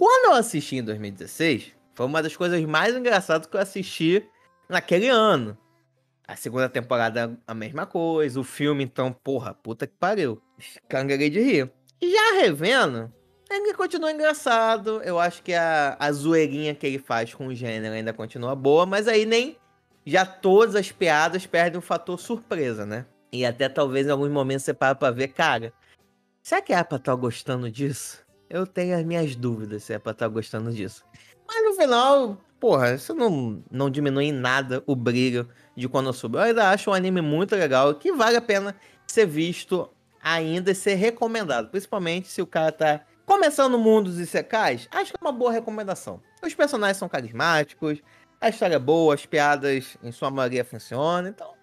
Quando eu assisti em 2016, foi uma das coisas mais engraçadas que eu assisti naquele ano. A segunda temporada, a mesma coisa. O filme, então, porra, puta que pariu. Cangarei de rir. Já revendo, ele continua engraçado. Eu acho que a, a zoeirinha que ele faz com o gênero ainda continua boa, mas aí nem. Já todas as piadas perdem o fator surpresa, né? E até talvez em alguns momentos você para pra ver, cara. Será que é pra estar gostando disso? Eu tenho as minhas dúvidas se é pra estar gostando disso. Mas no final, porra, isso não, não diminui em nada o brilho de Konosuba. Eu ainda acho um anime muito legal que vale a pena ser visto ainda e ser recomendado. Principalmente se o cara tá começando o mundo dos Isekais. Acho que é uma boa recomendação. Os personagens são carismáticos, a história é boa, as piadas em sua maioria funcionam. Então,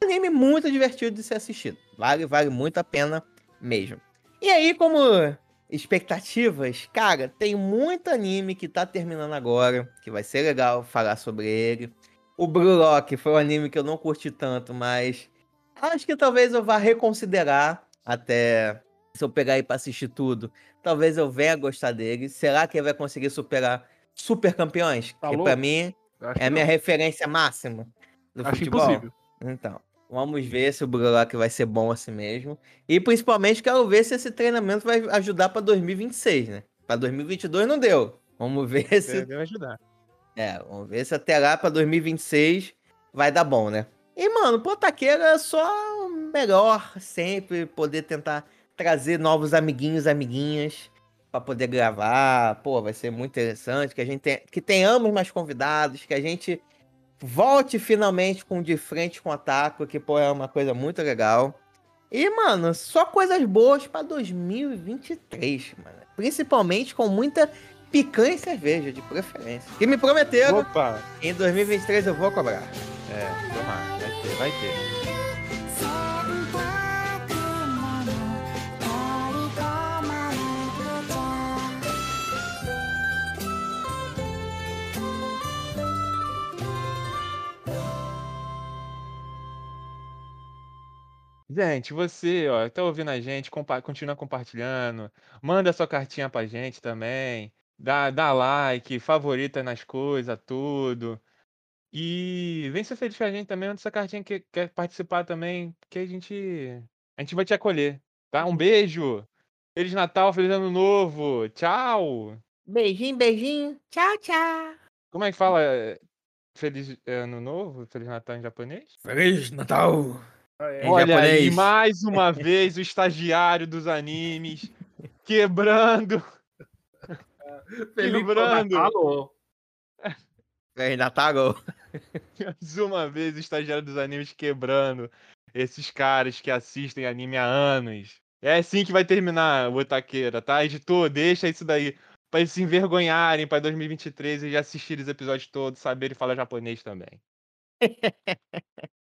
um anime muito divertido de ser assistido. Vale, vale muito a pena mesmo. E aí, como expectativas, cara, tem muito anime que tá terminando agora, que vai ser legal falar sobre ele. O Blue Lock foi um anime que eu não curti tanto, mas acho que talvez eu vá reconsiderar até se eu pegar aí pra assistir tudo. Talvez eu venha gostar dele. Será que ele vai conseguir superar Super Campeões? Tá que louco? pra mim acho é a minha não. referência máxima do Acho futebol. impossível. Então, vamos ver se o Burlock vai ser bom assim mesmo. E principalmente quero ver se esse treinamento vai ajudar pra 2026, né? Pra 2022 não deu. Vamos ver se Deve ajudar. é, vamos ver se até lá pra 2026 vai dar bom, né? E, mano, pô, Taqueira é só melhor sempre poder tentar trazer novos amiguinhos, amiguinhas pra poder gravar. Pô, vai ser muito interessante que a gente tenha, que tenhamos mais convidados, que a gente volte finalmente com de frente com o Ataco, que pô, é uma coisa muito legal. E, mano, só coisas boas pra 2023, mano. Principalmente com muita picanha e cerveja, de preferência. Que me prometeram, Opa! em 2023 eu vou cobrar. É, tomar. Vai ter, vai ter. Gente, você, ó, tá ouvindo a gente, compa continua compartilhando, manda sua cartinha pra gente também, dá, dá like, favorita nas coisas, tudo. E vem ser feliz com a gente também, manda sua cartinha que quer participar também, que a gente, a gente vai te acolher, tá? Um beijo, Feliz Natal, Feliz Ano Novo, tchau! Beijinho, beijinho. Tchau, tchau. Como é que fala eh, Feliz Ano Novo, Feliz Natal em japonês? Feliz Natal. É, Em Olha aí, japonês. mais uma vez o estagiário dos animes quebrando, Quebrando. Natal. Feliz Natal. mais uma vez o estagiário dos animes quebrando esses caras que assistem anime há anos. É assim que vai terminar o Otaqueira, tá? Editor, deixa isso daí pra eles se envergonharem pra 2023 e já assistirem os episódios todos, saberem falar japonês também.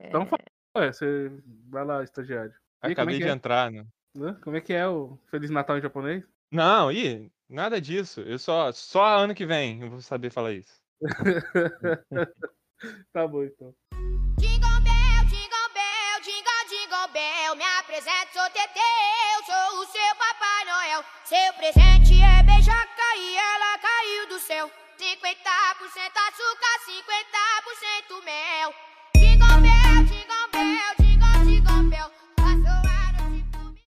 Então, ué, você vai lá, estagiário. E é Acabei que de é? entrar, né? Como é que é o Feliz Natal em japonês? Não, ih, nada disso. Eu só, só ano que vem eu vou saber falar isso. Tá bom, então. Jingle bell, jingle bell, jingle, jingle bell. Me apresento, sou Teteu, sou o seu Papai Noel. Seu presente é beijaca e ela caiu do céu. 50% açúcar, 50% mel. Jingle bell, jingle bell,